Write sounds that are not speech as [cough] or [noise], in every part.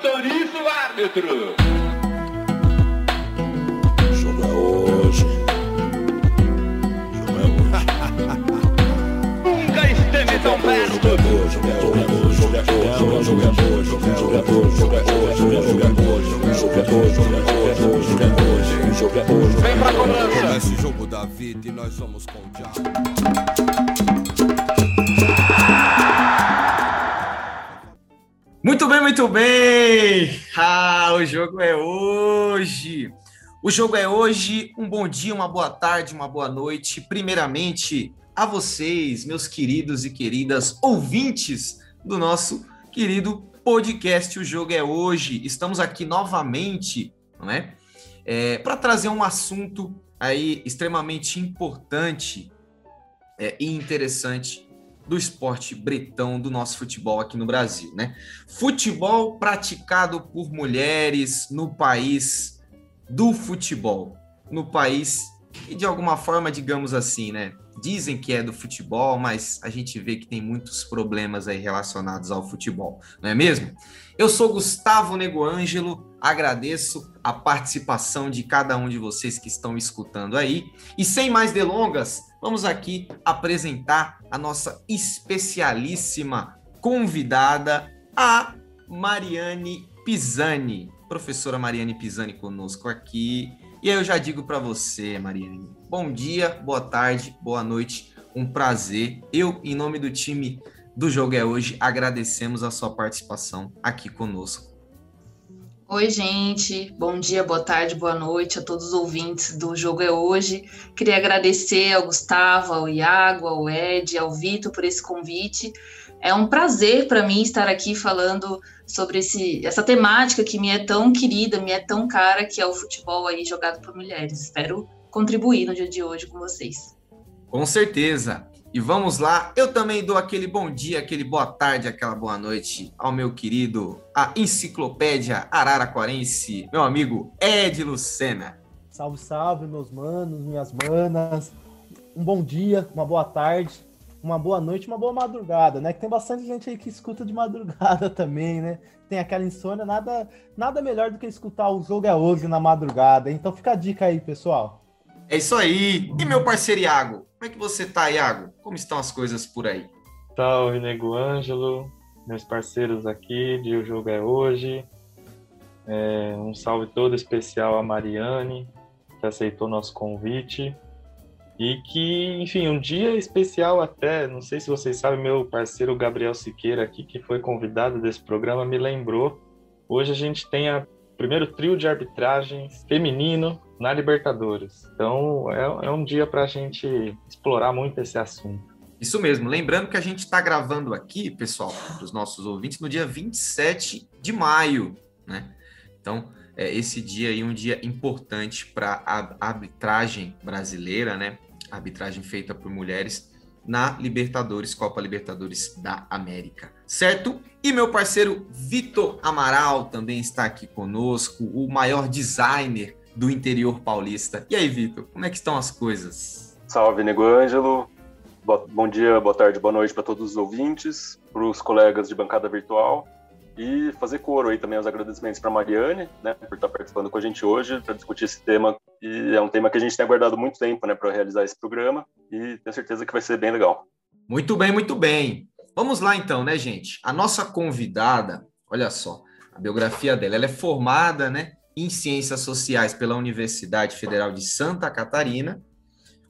Autoriza o árbitro. Jogo é hoje. Jogo é hoje. Nunca esteve tão perto. Jogo é hoje. Jogo é hoje. Jogo é hoje. Jogo é hoje. Jogo é hoje. Jogo é hoje. Jogo é hoje. Jogo é hoje. Jogo é hoje. Jogo é hoje. Jogo é hoje. Jogo é hoje. Vem pra cobrança. Esse jogo da vida e nós vamos com o diabo. Muito bem, muito bem! Ah, o jogo é hoje! O jogo é hoje. Um bom dia, uma boa tarde, uma boa noite. Primeiramente, a vocês, meus queridos e queridas ouvintes do nosso querido podcast O Jogo é Hoje. Estamos aqui novamente, não é? é Para trazer um assunto aí extremamente importante é, e interessante do esporte bretão do nosso futebol aqui no Brasil, né? Futebol praticado por mulheres no país do futebol, no país e de alguma forma, digamos assim, né? Dizem que é do futebol, mas a gente vê que tem muitos problemas aí relacionados ao futebol, não é mesmo? Eu sou Gustavo Nego Ângelo, agradeço a participação de cada um de vocês que estão escutando aí. E sem mais delongas, vamos aqui apresentar a nossa especialíssima convidada, a Mariane Pisani. Professora Mariane Pisani conosco aqui. E aí eu já digo para você, Mariane, bom dia, boa tarde, boa noite, um prazer. Eu, em nome do time do Jogo é Hoje, agradecemos a sua participação aqui conosco. Oi, gente. Bom dia, boa tarde, boa noite a todos os ouvintes do Jogo é Hoje. Queria agradecer ao Gustavo, ao Iago, ao Ed, ao Vitor por esse convite. É um prazer para mim estar aqui falando sobre esse, essa temática que me é tão querida, me é tão cara, que é o futebol aí jogado por mulheres. Espero contribuir no dia de hoje com vocês. Com certeza. E vamos lá, eu também dou aquele bom dia, aquele boa tarde, aquela boa noite ao meu querido, a enciclopédia araraquarense, meu amigo Ed Lucena. Salve, salve, meus manos, minhas manas. Um bom dia, uma boa tarde, uma boa noite, uma boa madrugada, né? Que tem bastante gente aí que escuta de madrugada [laughs] também, né? Tem aquela insônia, nada, nada melhor do que escutar o jogo é hoje na madrugada. Então fica a dica aí, pessoal. É isso aí. E meu parceiro Iago, como é que você tá, Iago? Como estão as coisas por aí? Salve, Nego Ângelo, meus parceiros aqui de O Jogo é Hoje. É, um salve todo especial a Mariane, que aceitou nosso convite. E que, enfim, um dia especial até, não sei se vocês sabem, meu parceiro Gabriel Siqueira aqui, que foi convidado desse programa, me lembrou. Hoje a gente tem a primeiro trio de arbitragens feminino na Libertadores. Então é, é um dia para a gente explorar muito esse assunto. Isso mesmo. Lembrando que a gente está gravando aqui, pessoal, para os nossos ouvintes, no dia 27 de maio, né? Então, é esse dia aí um dia importante para a arbitragem brasileira, né? Arbitragem feita por mulheres na Libertadores, Copa Libertadores da América, certo? E meu parceiro Vitor Amaral também está aqui conosco, o maior designer do interior paulista. E aí, Vitor, como é que estão as coisas? Salve, Nego Ângelo. Bom dia, boa tarde, boa noite para todos os ouvintes, para os colegas de bancada virtual e fazer coro aí também os agradecimentos para Mariane, né, por estar participando com a gente hoje para discutir esse tema e é um tema que a gente tem aguardado muito tempo, né, para realizar esse programa e tenho certeza que vai ser bem legal. Muito bem, muito bem. Vamos lá então, né, gente? A nossa convidada, olha só, a biografia dela, ela é formada, né, em Ciências Sociais pela Universidade Federal de Santa Catarina,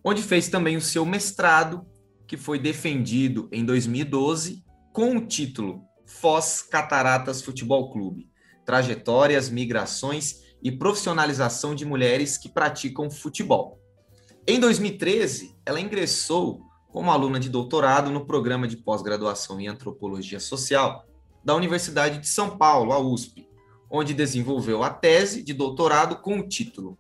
onde fez também o seu mestrado, que foi defendido em 2012 com o título Foz Cataratas Futebol Clube: Trajetórias, Migrações e Profissionalização de Mulheres que Praticam Futebol. Em 2013, ela ingressou como aluna de doutorado no programa de pós-graduação em Antropologia Social da Universidade de São Paulo, a USP, onde desenvolveu a tese de doutorado com o título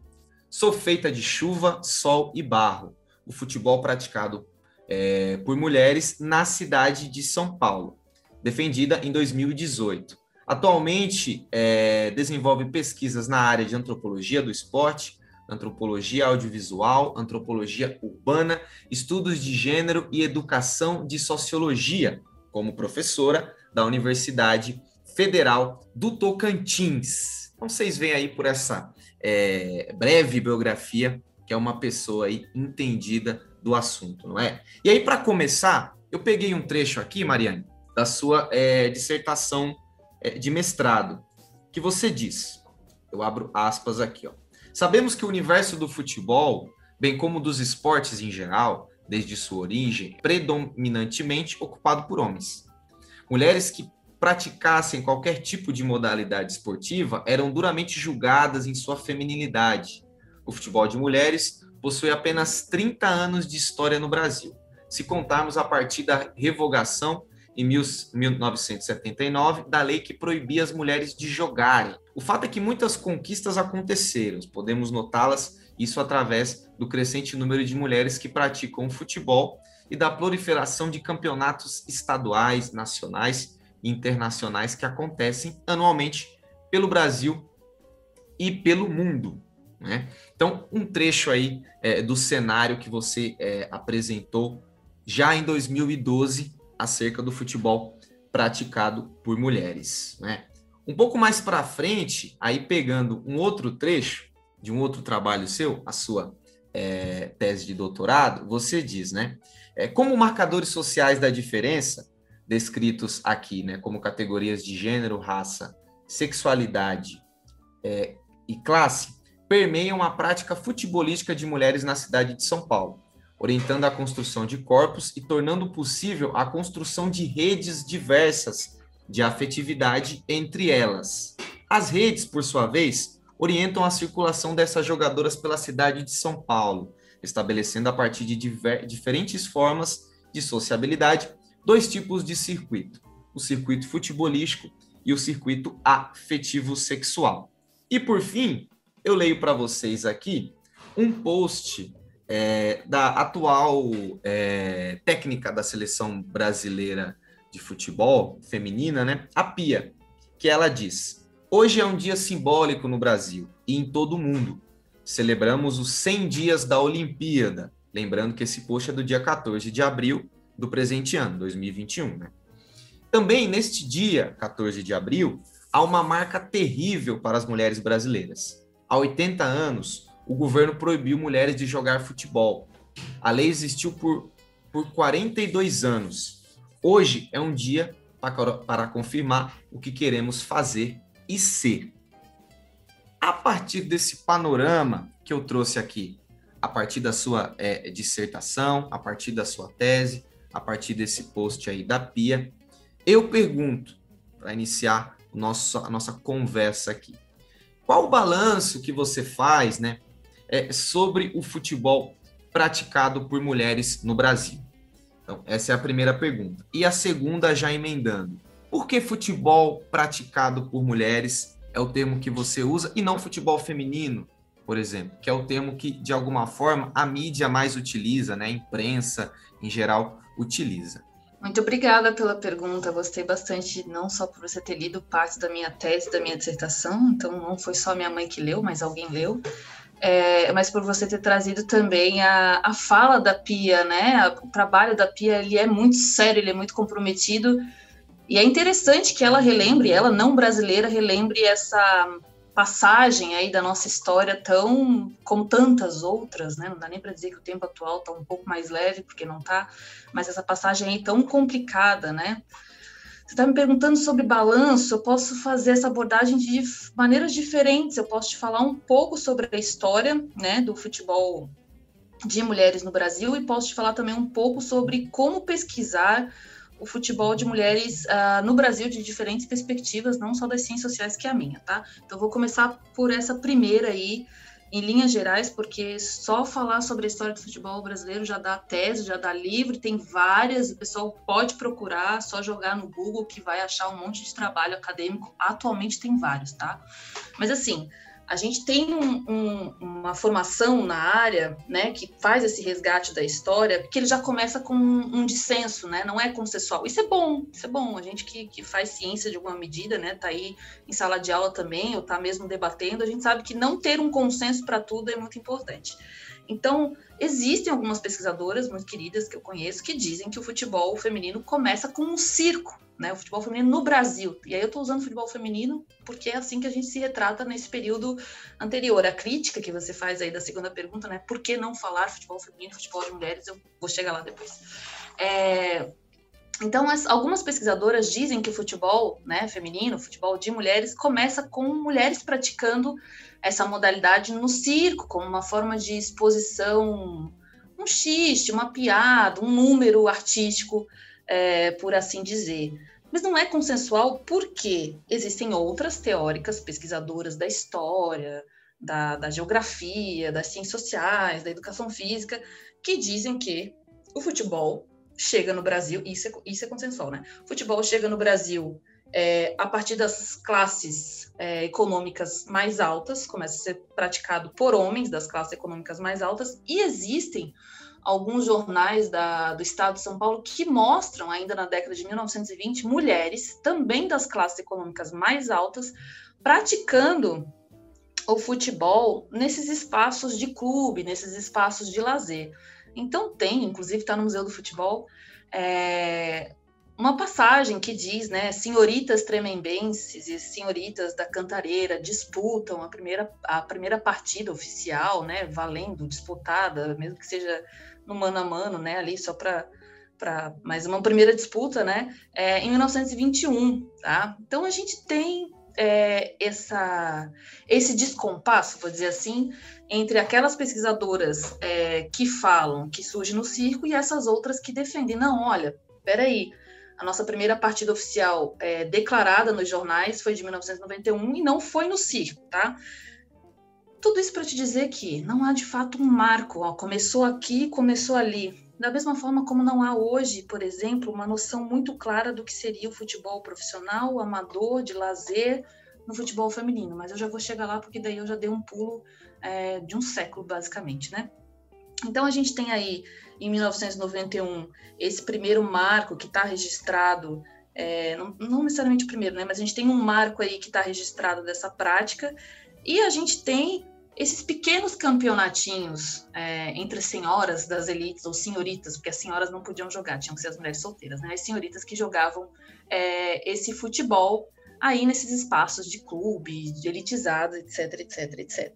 Sou feita de chuva, sol e barro, o futebol praticado é, por mulheres na cidade de São Paulo, defendida em 2018. Atualmente, é, desenvolve pesquisas na área de antropologia do esporte, antropologia audiovisual, antropologia urbana, estudos de gênero e educação de sociologia, como professora da Universidade Federal do Tocantins. Então vocês veem aí por essa é, breve biografia que é uma pessoa aí entendida do assunto, não é? E aí para começar, eu peguei um trecho aqui, Mariane, da sua é, dissertação é, de mestrado, que você diz, eu abro aspas aqui, ó. Sabemos que o universo do futebol, bem como dos esportes em geral, desde sua origem, predominantemente ocupado por homens. Mulheres que praticassem qualquer tipo de modalidade esportiva eram duramente julgadas em sua feminilidade. O futebol de mulheres possui apenas 30 anos de história no Brasil, se contarmos a partir da revogação em 1979 da lei que proibia as mulheres de jogarem. O fato é que muitas conquistas aconteceram, podemos notá-las isso através do crescente número de mulheres que praticam futebol e da proliferação de campeonatos estaduais, nacionais internacionais que acontecem anualmente pelo Brasil e pelo mundo. Né? Então, um trecho aí é, do cenário que você é, apresentou já em 2012 acerca do futebol praticado por mulheres. Né? Um pouco mais para frente, aí pegando um outro trecho de um outro trabalho seu, a sua é, tese de doutorado, você diz, né? É, como marcadores sociais da diferença, descritos aqui, né, como categorias de gênero, raça, sexualidade é, e classe, permeiam a prática futebolística de mulheres na cidade de São Paulo orientando a construção de corpos e tornando possível a construção de redes diversas de afetividade entre elas. As redes, por sua vez, orientam a circulação dessas jogadoras pela cidade de São Paulo, estabelecendo a partir de diferentes formas de sociabilidade dois tipos de circuito: o circuito futebolístico e o circuito afetivo sexual. E por fim, eu leio para vocês aqui um post é, da atual é, técnica da seleção brasileira de futebol feminina, né? A Pia, que ela diz: Hoje é um dia simbólico no Brasil e em todo o mundo. Celebramos os 100 dias da Olimpíada. Lembrando que esse post é do dia 14 de abril do presente ano, 2021, né? Também neste dia, 14 de abril, há uma marca terrível para as mulheres brasileiras. Há 80 anos, o governo proibiu mulheres de jogar futebol. A lei existiu por, por 42 anos. Hoje é um dia para, para confirmar o que queremos fazer e ser. A partir desse panorama que eu trouxe aqui, a partir da sua é, dissertação, a partir da sua tese, a partir desse post aí da Pia, eu pergunto, para iniciar nosso, a nossa conversa aqui, qual o balanço que você faz, né, é, sobre o futebol praticado por mulheres no Brasil? Então, essa é a primeira pergunta. E a segunda, já emendando: por que futebol praticado por mulheres é o termo que você usa e não futebol feminino, por exemplo, que é o termo que, de alguma forma, a mídia mais utiliza, né? a imprensa, em geral, utiliza? Muito obrigada pela pergunta. Gostei bastante, não só por você ter lido parte da minha tese, da minha dissertação, então não foi só minha mãe que leu, mas alguém leu é, mas por você ter trazido também a, a fala da Pia, né? O trabalho da Pia ele é muito sério, ele é muito comprometido. E é interessante que ela relembre, ela não brasileira, relembre essa passagem aí da nossa história tão como tantas outras, né? Não dá nem para dizer que o tempo atual está um pouco mais leve, porque não está, mas essa passagem aí tão complicada, né? Você está me perguntando sobre balanço, eu posso fazer essa abordagem de maneiras diferentes. Eu posso te falar um pouco sobre a história né, do futebol de mulheres no Brasil e posso te falar também um pouco sobre como pesquisar o futebol de mulheres uh, no Brasil de diferentes perspectivas, não só das ciências sociais que é a minha, tá? Então, vou começar por essa primeira aí, em linhas gerais, porque só falar sobre a história do futebol brasileiro já dá tese, já dá livro, tem várias, o pessoal pode procurar, só jogar no Google que vai achar um monte de trabalho acadêmico. Atualmente tem vários, tá? Mas assim, a gente tem um, um, uma formação na área, né, que faz esse resgate da história, porque ele já começa com um, um dissenso, né, não é consensual. Isso é bom, isso é bom. A gente que, que faz ciência de alguma medida, né, tá aí em sala de aula também, ou tá mesmo debatendo, a gente sabe que não ter um consenso para tudo é muito importante. Então, existem algumas pesquisadoras muito queridas que eu conheço que dizem que o futebol feminino começa com um circo, né? O futebol feminino no Brasil. E aí eu estou usando futebol feminino porque é assim que a gente se retrata nesse período anterior. A crítica que você faz aí da segunda pergunta, né? Por que não falar futebol feminino, futebol de mulheres? Eu vou chegar lá depois. É, então, as, algumas pesquisadoras dizem que o futebol né, feminino, futebol de mulheres, começa com mulheres praticando essa modalidade no circo, como uma forma de exposição, um xiste, uma piada, um número artístico, é, por assim dizer. Mas não é consensual porque existem outras teóricas, pesquisadoras da história, da, da geografia, das ciências sociais, da educação física, que dizem que o futebol chega no Brasil, isso é, isso é consensual, né? O futebol chega no Brasil é, a partir das classes é, econômicas mais altas, começa a ser praticado por homens das classes econômicas mais altas, e existem alguns jornais da, do estado de São Paulo que mostram, ainda na década de 1920, mulheres, também das classes econômicas mais altas, praticando o futebol nesses espaços de clube, nesses espaços de lazer. Então tem, inclusive está no Museu do Futebol, é, uma passagem que diz, né, senhoritas tremembenses e senhoritas da Cantareira disputam a primeira, a primeira partida oficial, né, valendo, disputada, mesmo que seja no mano a mano, né, ali só para para mais uma primeira disputa, né, é, em 1921, tá? Então a gente tem é, essa, esse descompasso, vou dizer assim, entre aquelas pesquisadoras é, que falam que surge no circo e essas outras que defendem, não, olha, peraí, a nossa primeira partida oficial é, declarada nos jornais foi de 1991 e não foi no circo, tá? Tudo isso para te dizer que não há de fato um marco, ó, começou aqui, começou ali. Da mesma forma como não há hoje, por exemplo, uma noção muito clara do que seria o futebol profissional, amador, de lazer no futebol feminino. Mas eu já vou chegar lá porque daí eu já dei um pulo é, de um século, basicamente, né? Então a gente tem aí, em 1991, esse primeiro marco que está registrado, é, não, não, necessariamente o primeiro, né? Mas a gente tem um marco aí que está registrado dessa prática, e a gente tem esses pequenos campeonatinhos é, entre senhoras das elites, ou senhoritas, porque as senhoras não podiam jogar, tinham que ser as mulheres solteiras, né? As senhoritas que jogavam é, esse futebol aí nesses espaços de clube, de elitizados, etc, etc, etc.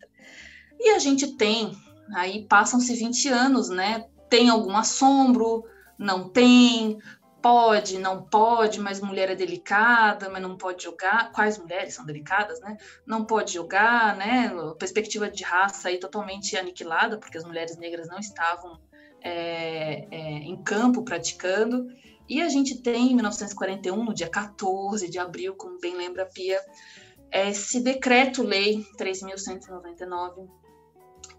E a gente tem, aí passam-se 20 anos, né? Tem algum assombro, não tem, pode, não pode, mas mulher é delicada, mas não pode jogar. Quais mulheres são delicadas, né? Não pode jogar, né? Perspectiva de raça aí totalmente aniquilada, porque as mulheres negras não estavam é, é, em campo praticando. E a gente tem, em 1941, no dia 14 de abril, como bem lembra a Pia, esse decreto-lei 3.199,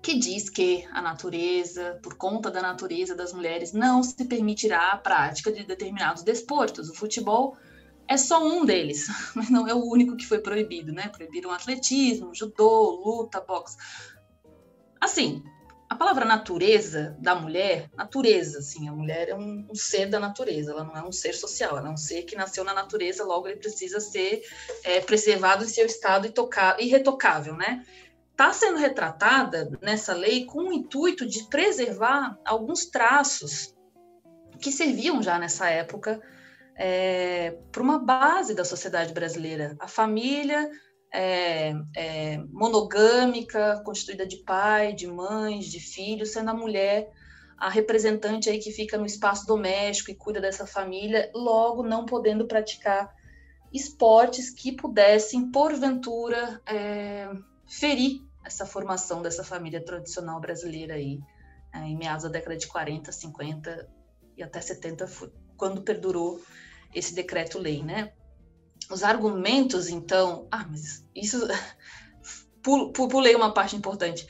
que diz que a natureza, por conta da natureza das mulheres, não se permitirá a prática de determinados desportos. O futebol é só um deles, [laughs] mas não é o único que foi proibido, né? Proibiram atletismo, judô, luta, boxe. Assim, a palavra natureza da mulher, natureza, assim, a mulher é um, um, ser da natureza, ela não é um ser social, ela é um ser que nasceu na natureza, logo ele precisa ser é, preservado em seu estado irretocável, né? Está sendo retratada nessa lei com o intuito de preservar alguns traços que serviam já nessa época é, para uma base da sociedade brasileira, a família, é, é, monogâmica, constituída de pai, de mães, de filhos, sendo a mulher a representante aí que fica no espaço doméstico e cuida dessa família, logo não podendo praticar esportes que pudessem, porventura, é, ferir essa formação dessa família tradicional brasileira aí, é, em meados da década de 40, 50 e até 70, quando perdurou esse decreto-lei, né? Os argumentos, então. Ah, mas isso. [laughs] Pulei uma parte importante.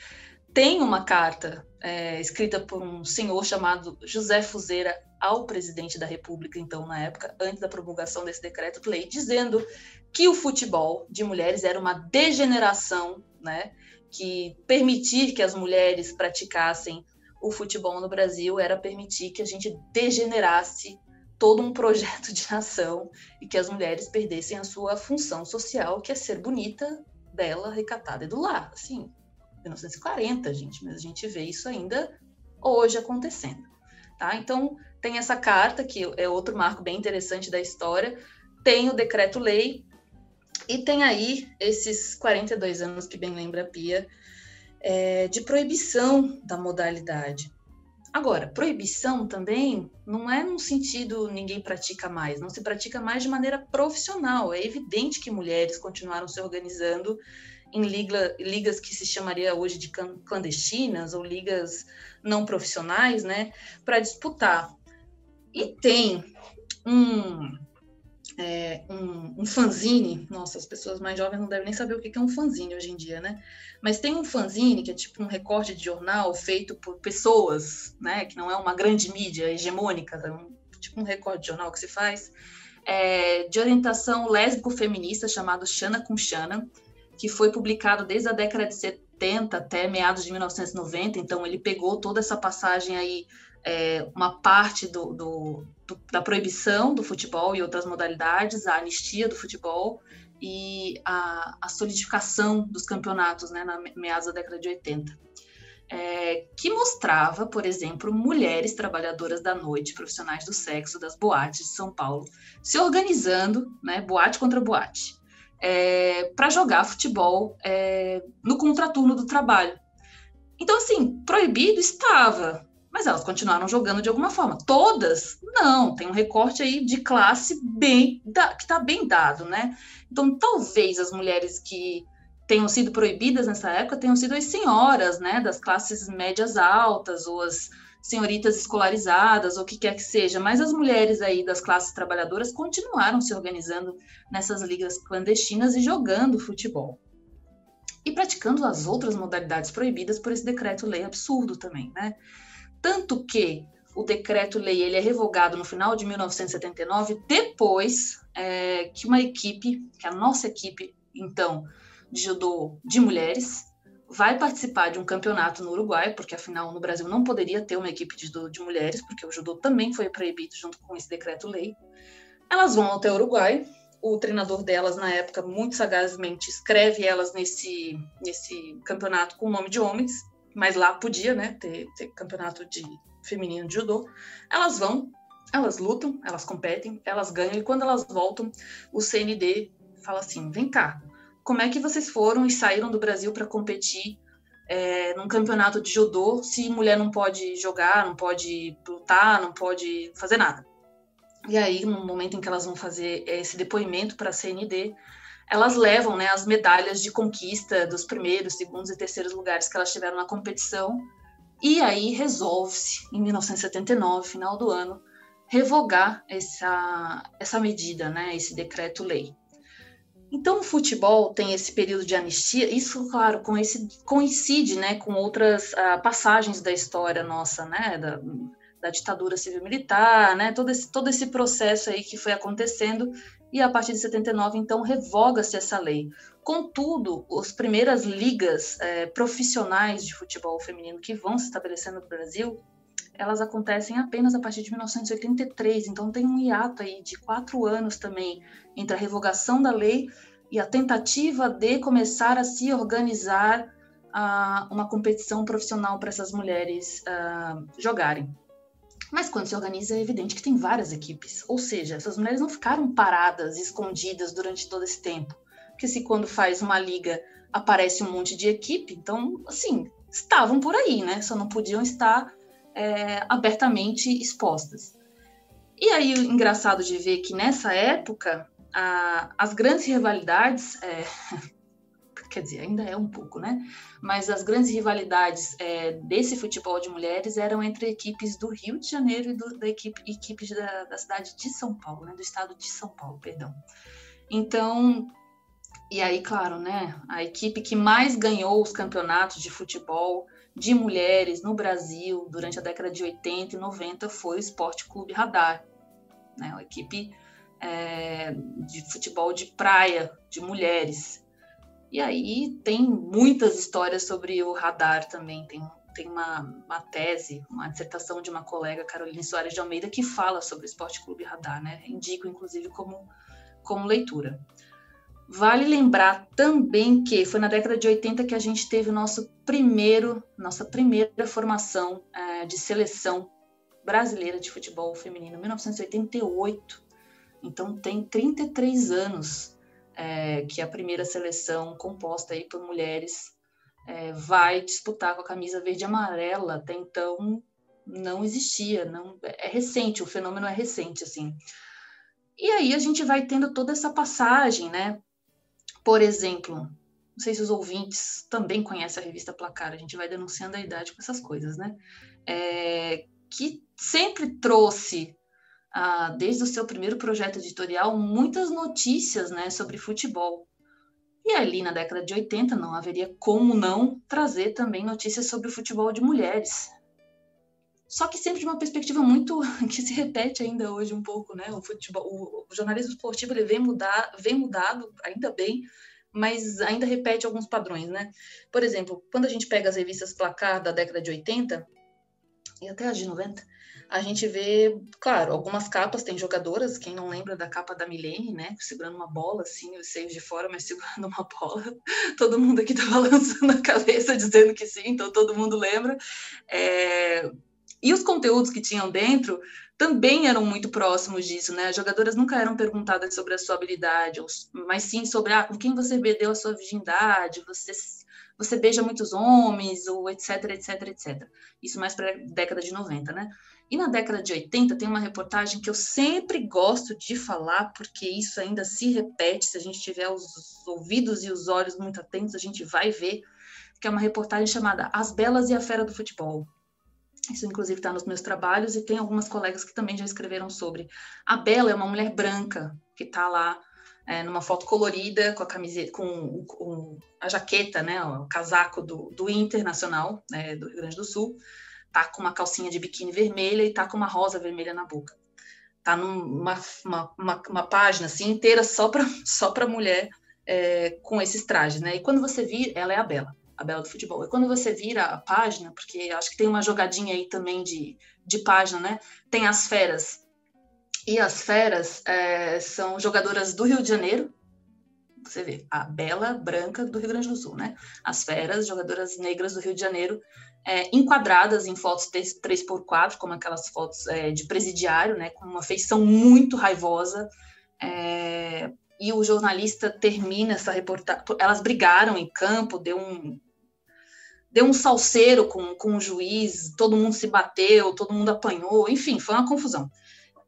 Tem uma carta é, escrita por um senhor chamado José Fuzeira ao presidente da República, então, na época, antes da promulgação desse decreto-lei, dizendo que o futebol de mulheres era uma degeneração, né? Que permitir que as mulheres praticassem o futebol no Brasil era permitir que a gente degenerasse todo um projeto de ação e que as mulheres perdessem a sua função social, que é ser bonita, bela, recatada e do lar. Assim, 1940, gente, mas a gente vê isso ainda hoje acontecendo. Tá? Então, tem essa carta, que é outro marco bem interessante da história, tem o decreto-lei e tem aí esses 42 anos, que bem lembra a Pia, é, de proibição da modalidade. Agora, proibição também não é no sentido ninguém pratica mais, não se pratica mais de maneira profissional. É evidente que mulheres continuaram se organizando em liga, ligas que se chamaria hoje de clandestinas ou ligas não profissionais, né, para disputar. E tem um, é, um, um, fanzine, nossa, as pessoas mais jovens não devem nem saber o que é um fanzine hoje em dia, né? Mas tem um fanzine que é tipo um recorte de jornal feito por pessoas, né? Que não é uma grande mídia hegemônica, é um, tipo um recorte de jornal que se faz, é, de orientação lésbico-feminista chamado Xana com Xana, que foi publicado desde a década de 70 até meados de 1990, então ele pegou toda essa passagem aí é, uma parte do, do, do, da proibição do futebol e outras modalidades, a anistia do futebol e a, a solidificação dos campeonatos né, na meados da década de 80. É, que mostrava, por exemplo, mulheres trabalhadoras da noite, profissionais do sexo, das boates de São Paulo, se organizando, né, boate contra boate, é, para jogar futebol é, no contraturno do trabalho. Então, assim, proibido estava, mas elas continuaram jogando de alguma forma. Todas? Não, tem um recorte aí de classe bem que está bem dado, né? Então, talvez as mulheres que tenham sido proibidas nessa época tenham sido as senhoras, né, das classes médias altas, ou as senhoritas escolarizadas, ou o que quer que seja, mas as mulheres aí das classes trabalhadoras continuaram se organizando nessas ligas clandestinas e jogando futebol. E praticando as outras modalidades proibidas por esse decreto-lei absurdo também, né? Tanto que o decreto-lei ele é revogado no final de 1979, depois é, que uma equipe, que a nossa equipe, então, de judô de mulheres, vai participar de um campeonato no Uruguai, porque afinal no Brasil não poderia ter uma equipe de judô de mulheres, porque o judô também foi proibido junto com esse decreto-lei. Elas vão até o Uruguai, o treinador delas, na época, muito sagazmente escreve elas nesse, nesse campeonato com o nome de homens, mas lá podia, né, ter, ter campeonato de feminino de judô. Elas vão, elas lutam, elas competem, elas ganham, e quando elas voltam, o CND fala assim: vem cá, como é que vocês foram e saíram do Brasil para competir é, num campeonato de judô se mulher não pode jogar, não pode lutar, não pode fazer nada? E aí, no momento em que elas vão fazer esse depoimento para a CND, elas levam né, as medalhas de conquista dos primeiros, segundos e terceiros lugares que elas tiveram na competição. E aí resolve-se, em 1979, final do ano, revogar essa, essa medida, né, esse decreto-lei. Então, o futebol tem esse período de anistia, isso, claro, coincide, coincide né, com outras uh, passagens da história nossa, né, da, da ditadura civil-militar, né, todo esse, todo esse processo aí que foi acontecendo, e a partir de 79, então, revoga-se essa lei. Contudo, as primeiras ligas é, profissionais de futebol feminino que vão se estabelecendo no Brasil, elas acontecem apenas a partir de 1983, então tem um hiato aí de quatro anos também entre a revogação da lei e a tentativa de começar a se organizar uh, uma competição profissional para essas mulheres uh, jogarem. Mas quando se organiza, é evidente que tem várias equipes. Ou seja, essas mulheres não ficaram paradas, escondidas durante todo esse tempo. Porque se quando faz uma liga aparece um monte de equipe, então, assim, estavam por aí, né? Só não podiam estar é, abertamente expostas. E aí, engraçado de ver que nessa época, a, as grandes rivalidades, é, [laughs] quer dizer, ainda é um pouco, né? Mas as grandes rivalidades é, desse futebol de mulheres eram entre equipes do Rio de Janeiro e do, da equipe, equipes da, da, cidade de São Paulo, né? Do estado de São Paulo, perdão. Então, e aí, claro, né? A equipe que mais ganhou os campeonatos de futebol de mulheres no Brasil durante a década de 80 e 90 foi o Esporte Clube Radar, né? Uma equipe é, de futebol de praia de mulheres. E aí tem muitas histórias sobre o radar também. Tem, tem uma, uma tese, uma dissertação de uma colega, Caroline Soares de Almeida, que fala sobre o Esporte Clube Radar, né? Indico, inclusive, como, como leitura. Vale lembrar também que foi na década de 80 que a gente teve nosso primeiro, nossa primeira formação é, de seleção brasileira de futebol feminino, 1988. Então tem 33 anos é, que a primeira seleção composta aí por mulheres é, vai disputar com a camisa verde e amarela. Até então não existia, não é recente, o fenômeno é recente assim. E aí a gente vai tendo toda essa passagem, né? Por exemplo, não sei se os ouvintes também conhecem a revista Placar, a gente vai denunciando a idade com essas coisas, né? É, que sempre trouxe, ah, desde o seu primeiro projeto editorial, muitas notícias né, sobre futebol. E ali na década de 80 não haveria como não trazer também notícias sobre o futebol de mulheres. Só que sempre de uma perspectiva muito [laughs] que se repete ainda hoje um pouco, né? O futebol, o, o jornalismo esportivo ele vem mudar, vem mudado, ainda bem, mas ainda repete alguns padrões, né? Por exemplo, quando a gente pega as revistas Placar da década de 80 e até as de 90, a gente vê, claro, algumas capas tem jogadoras, quem não lembra da capa da Milene, né, segurando uma bola, assim, os seios de fora, mas [laughs] segurando uma bola. Todo mundo aqui tá [laughs] balançando a cabeça, dizendo que sim, então todo mundo lembra. É... E os conteúdos que tinham dentro também eram muito próximos disso, né? As jogadoras nunca eram perguntadas sobre a sua habilidade, mas sim sobre ah, com quem você perdeu a sua virgindade, você, você beija muitos homens, ou etc, etc, etc. Isso mais para a década de 90, né? E na década de 80 tem uma reportagem que eu sempre gosto de falar, porque isso ainda se repete, se a gente tiver os ouvidos e os olhos muito atentos, a gente vai ver, que é uma reportagem chamada As Belas e a Fera do Futebol. Isso, inclusive, está nos meus trabalhos e tem algumas colegas que também já escreveram sobre. A Bela é uma mulher branca que está lá é, numa foto colorida com a camiseta, com, com, a jaqueta, né, o casaco do, do Internacional né, do Rio Grande do Sul. Tá com uma calcinha de biquíni vermelha e tá com uma rosa vermelha na boca. Tá numa uma, uma, uma página assim inteira só para [laughs] só para mulher é, com esses trajes, né? E quando você vir, ela é a Bela a Bela do Futebol. E quando você vira a página, porque acho que tem uma jogadinha aí também de, de página, né? Tem as feras. E as feras é, são jogadoras do Rio de Janeiro. Você vê, a Bela Branca do Rio Grande do Sul, né? As feras, jogadoras negras do Rio de Janeiro, é, enquadradas em fotos 3x4, como aquelas fotos é, de presidiário, né? Com uma feição muito raivosa. É, e o jornalista termina essa reportagem. Elas brigaram em campo, deu um, deu um salseiro com, com o juiz, todo mundo se bateu, todo mundo apanhou, enfim, foi uma confusão.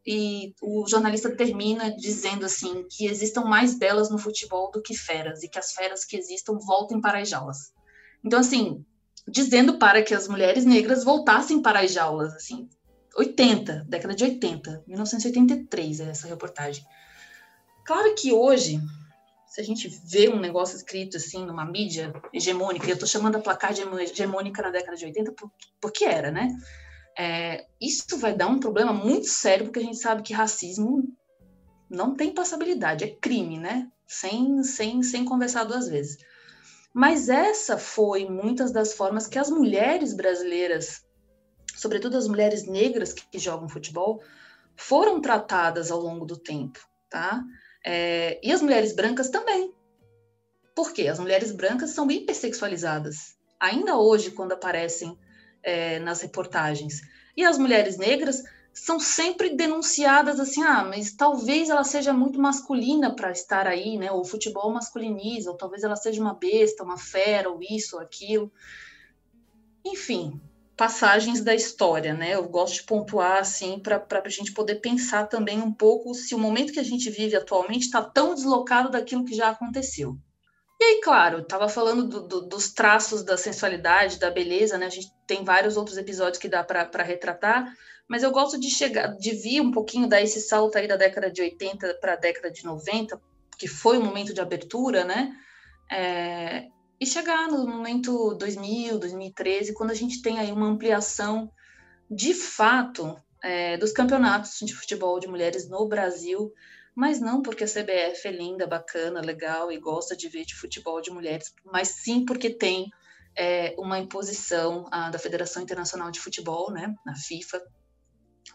E o jornalista termina dizendo assim que existam mais belas no futebol do que feras e que as feras que existam voltem para as jaulas. Então assim, dizendo para que as mulheres negras voltassem para as jaulas, assim, 80, década de 80, 1983 é essa reportagem. Claro que hoje se a gente vê um negócio escrito assim numa mídia hegemônica, eu estou chamando a placar de hegemônica na década de 80 porque era, né? É, isso vai dar um problema muito sério, porque a gente sabe que racismo não tem passabilidade, é crime, né? Sem, sem, sem conversar duas vezes. Mas essa foi muitas das formas que as mulheres brasileiras, sobretudo as mulheres negras que, que jogam futebol, foram tratadas ao longo do tempo, tá? É, e as mulheres brancas também. Por quê? As mulheres brancas são hipersexualizadas, ainda hoje, quando aparecem é, nas reportagens. E as mulheres negras são sempre denunciadas assim, ah, mas talvez ela seja muito masculina para estar aí, né? O futebol masculiniza, ou talvez ela seja uma besta, uma fera, ou isso, ou aquilo. Enfim, passagens da história, né? Eu gosto de pontuar assim para a gente poder pensar também um pouco se o momento que a gente vive atualmente está tão deslocado daquilo que já aconteceu. E aí, claro, estava falando do, do, dos traços da sensualidade, da beleza, né? A gente tem vários outros episódios que dá para retratar, mas eu gosto de chegar, de vir um pouquinho dar esse salto aí da década de 80 para a década de 90, que foi o momento de abertura, né? É, e chegar no momento 2000, 2013, quando a gente tem aí uma ampliação de fato é, dos campeonatos de futebol de mulheres no Brasil, mas não porque a CBF é linda, bacana, legal e gosta de ver de futebol de mulheres, mas sim porque tem é, uma imposição a, da Federação Internacional de Futebol, né, na FIFA,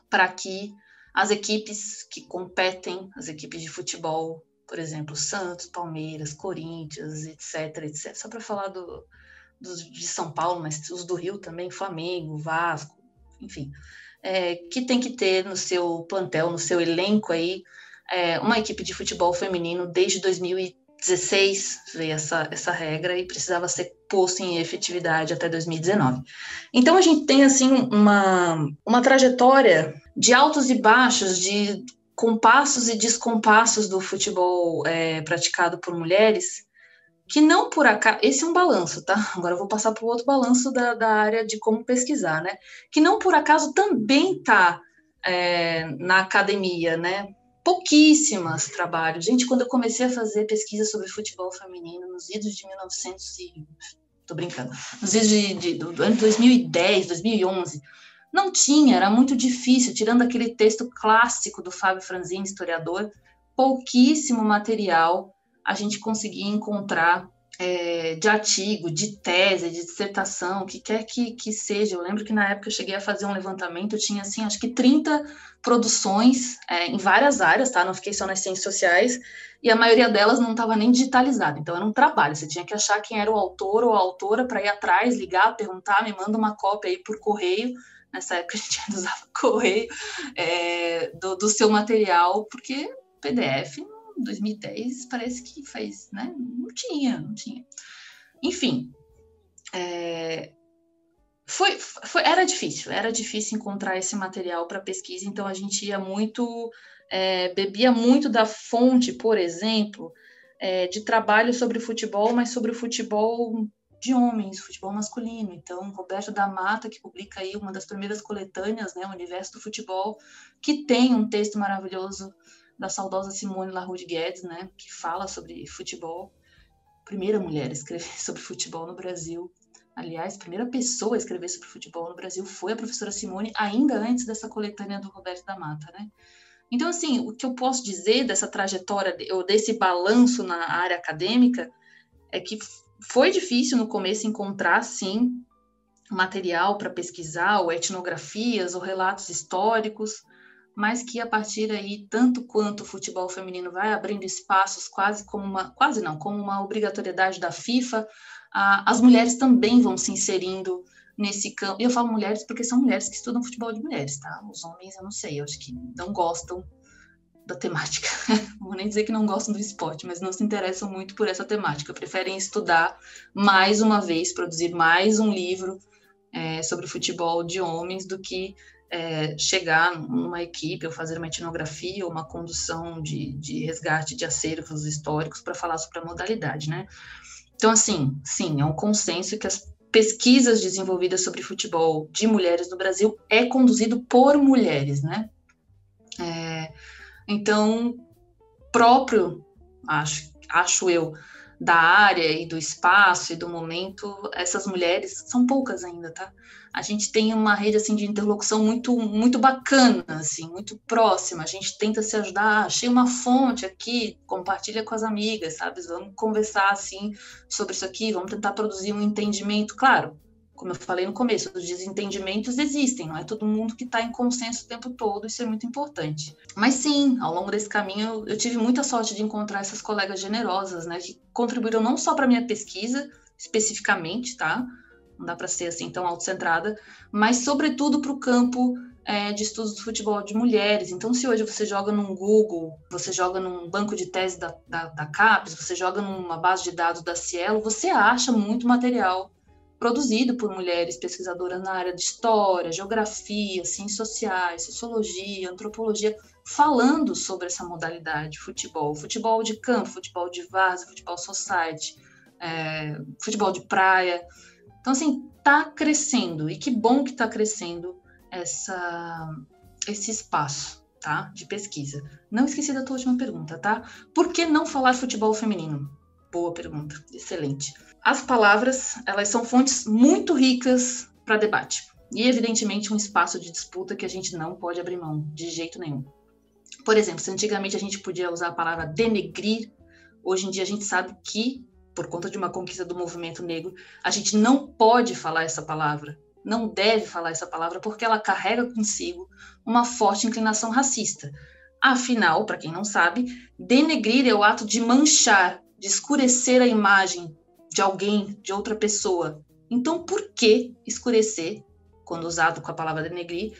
para que as equipes que competem, as equipes de futebol por exemplo, Santos, Palmeiras, Corinthians, etc, etc. Só para falar do, de São Paulo, mas os do Rio também, Flamengo, Vasco, enfim, é, que tem que ter no seu plantel, no seu elenco aí, é, uma equipe de futebol feminino desde 2016 veio essa, essa regra e precisava ser posto em efetividade até 2019. Então a gente tem assim uma, uma trajetória de altos e baixos, de compassos e descompassos do futebol é, praticado por mulheres, que não por acaso. Esse é um balanço, tá? [laughs] Agora eu vou passar para o outro balanço da, da área de como pesquisar, né? Que não por acaso também está é, na academia, né? Pouquíssimas trabalhos. Gente, quando eu comecei a fazer pesquisa sobre futebol feminino nos idos de 1900 e... Tô brincando. Nos idos de, de, ano 2010, 2011, não tinha, era muito difícil, tirando aquele texto clássico do Fábio Franzini, historiador, pouquíssimo material a gente conseguia encontrar é, de artigo, de tese, de dissertação, o que quer que, que seja. Eu lembro que na época eu cheguei a fazer um levantamento, eu tinha assim, acho que 30 produções é, em várias áreas, tá? Não fiquei só nas ciências sociais, e a maioria delas não estava nem digitalizada, então era um trabalho, você tinha que achar quem era o autor ou a autora para ir atrás, ligar, perguntar, me manda uma cópia aí por correio, nessa época [laughs] a gente usava correio, é, do, do seu material, porque PDF 2010 parece que faz, né? Não tinha, não tinha. Enfim, é, foi, foi, era difícil, era difícil encontrar esse material para pesquisa, então a gente ia muito, é, bebia muito da fonte, por exemplo, é, de trabalho sobre futebol, mas sobre o futebol de homens, futebol masculino. Então, Roberto da Mata, que publica aí uma das primeiras coletâneas, né, o Universo do Futebol, que tem um texto maravilhoso da saudosa Simone LaRue Guedes, né, que fala sobre futebol. Primeira mulher a escrever [laughs] sobre futebol no Brasil. Aliás, primeira pessoa a escrever sobre futebol no Brasil foi a professora Simone, ainda antes dessa coletânea do Roberto da Mata, né? Então, assim, o que eu posso dizer dessa trajetória, ou desse balanço na área acadêmica, é que foi difícil no começo encontrar, sim, material para pesquisar, ou etnografias, ou relatos históricos, mas que a partir aí, tanto quanto o futebol feminino vai abrindo espaços quase como uma, quase não, como uma obrigatoriedade da FIFA, a, as mulheres também vão se inserindo nesse campo. E eu falo mulheres porque são mulheres que estudam futebol de mulheres, tá? Os homens, eu não sei, eu acho que não gostam da temática. [laughs] Vou nem dizer que não gostam do esporte, mas não se interessam muito por essa temática. Preferem estudar mais uma vez, produzir mais um livro é, sobre futebol de homens do que é, chegar numa equipe ou fazer uma etnografia ou uma condução de, de resgate de acervos históricos para falar sobre a modalidade, né? Então, assim, sim, é um consenso que as pesquisas desenvolvidas sobre futebol de mulheres no Brasil é conduzido por mulheres, né? É, então, próprio, acho, acho eu, da área e do espaço e do momento, essas mulheres são poucas ainda, tá? A gente tem uma rede assim de interlocução muito muito bacana, assim, muito próxima. A gente tenta se ajudar, achei uma fonte aqui, compartilha com as amigas, sabe? Vamos conversar assim sobre isso aqui, vamos tentar produzir um entendimento, claro, como eu falei no começo, os desentendimentos existem, não é todo mundo que está em consenso o tempo todo, isso é muito importante. Mas sim, ao longo desse caminho, eu, tive muita sorte de encontrar essas colegas generosas, né, que contribuíram não só para minha pesquisa, especificamente, tá? Não dá para ser assim tão autocentrada, mas sobretudo para o campo é, de estudos do futebol de mulheres. Então, se hoje você joga num Google, você joga num banco de tese da, da, da CAPES, você joga numa base de dados da Cielo, você acha muito material produzido por mulheres pesquisadoras na área de história, geografia, ciências sociais, sociologia, antropologia, falando sobre essa modalidade, futebol, futebol de campo, futebol de vaza, futebol society, é, futebol de praia. Então, assim, está crescendo, e que bom que está crescendo essa, esse espaço, tá, de pesquisa. Não esqueci da tua última pergunta, tá? Por que não falar futebol feminino? Boa pergunta, excelente as palavras, elas são fontes muito ricas para debate. E, evidentemente, um espaço de disputa que a gente não pode abrir mão, de jeito nenhum. Por exemplo, se antigamente a gente podia usar a palavra denegrir, hoje em dia a gente sabe que, por conta de uma conquista do movimento negro, a gente não pode falar essa palavra, não deve falar essa palavra, porque ela carrega consigo uma forte inclinação racista. Afinal, para quem não sabe, denegrir é o ato de manchar, de escurecer a imagem de alguém, de outra pessoa. Então, por que escurecer, quando usado com a palavra denegrir,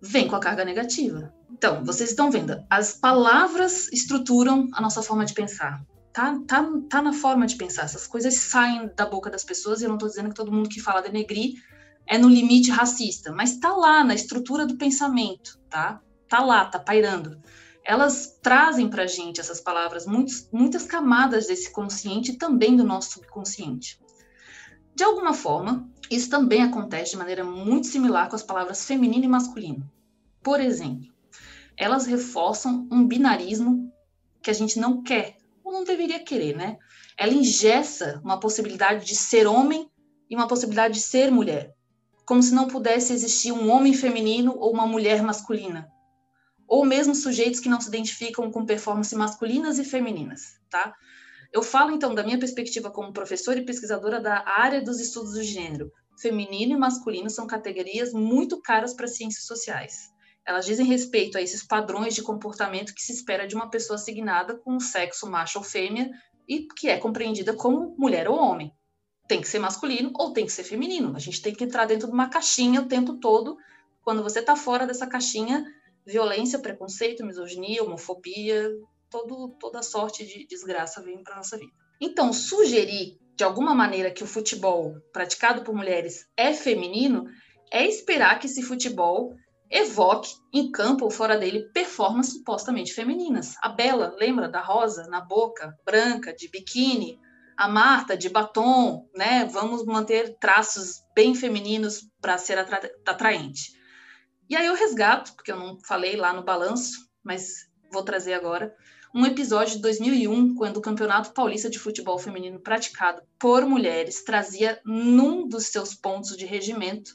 vem com a carga negativa? Então, vocês estão vendo, as palavras estruturam a nossa forma de pensar. Tá, tá, tá na forma de pensar. Essas coisas saem da boca das pessoas e eu não estou dizendo que todo mundo que fala denegrir é no limite racista, mas tá lá na estrutura do pensamento, tá? Tá lá, tá pairando. Elas trazem para gente essas palavras muitos, muitas camadas desse consciente e também do nosso subconsciente. De alguma forma, isso também acontece de maneira muito similar com as palavras feminino e masculino. Por exemplo, elas reforçam um binarismo que a gente não quer, ou não deveria querer, né? Ela ingessa uma possibilidade de ser homem e uma possibilidade de ser mulher, como se não pudesse existir um homem feminino ou uma mulher masculina, ou mesmo sujeitos que não se identificam com performances masculinas e femininas, tá? Eu falo então da minha perspectiva como professora e pesquisadora da área dos estudos do gênero. Feminino e masculino são categorias muito caras para ciências sociais. Elas dizem respeito a esses padrões de comportamento que se espera de uma pessoa assignada com sexo macho ou fêmea e que é compreendida como mulher ou homem. Tem que ser masculino ou tem que ser feminino. A gente tem que entrar dentro de uma caixinha o tempo todo. Quando você está fora dessa caixinha, violência, preconceito, misoginia, homofobia, todo, toda sorte de desgraça vem para nossa vida. Então, sugerir de alguma maneira que o futebol praticado por mulheres é feminino é esperar que esse futebol evoque, em campo ou fora dele, performances supostamente femininas. A Bela, lembra da rosa na boca, branca, de biquíni? A Marta, de batom, né? Vamos manter traços bem femininos para ser atra atraente. E aí eu resgato, porque eu não falei lá no balanço, mas vou trazer agora, um episódio de 2001, quando o Campeonato Paulista de Futebol Feminino praticado por mulheres trazia num dos seus pontos de regimento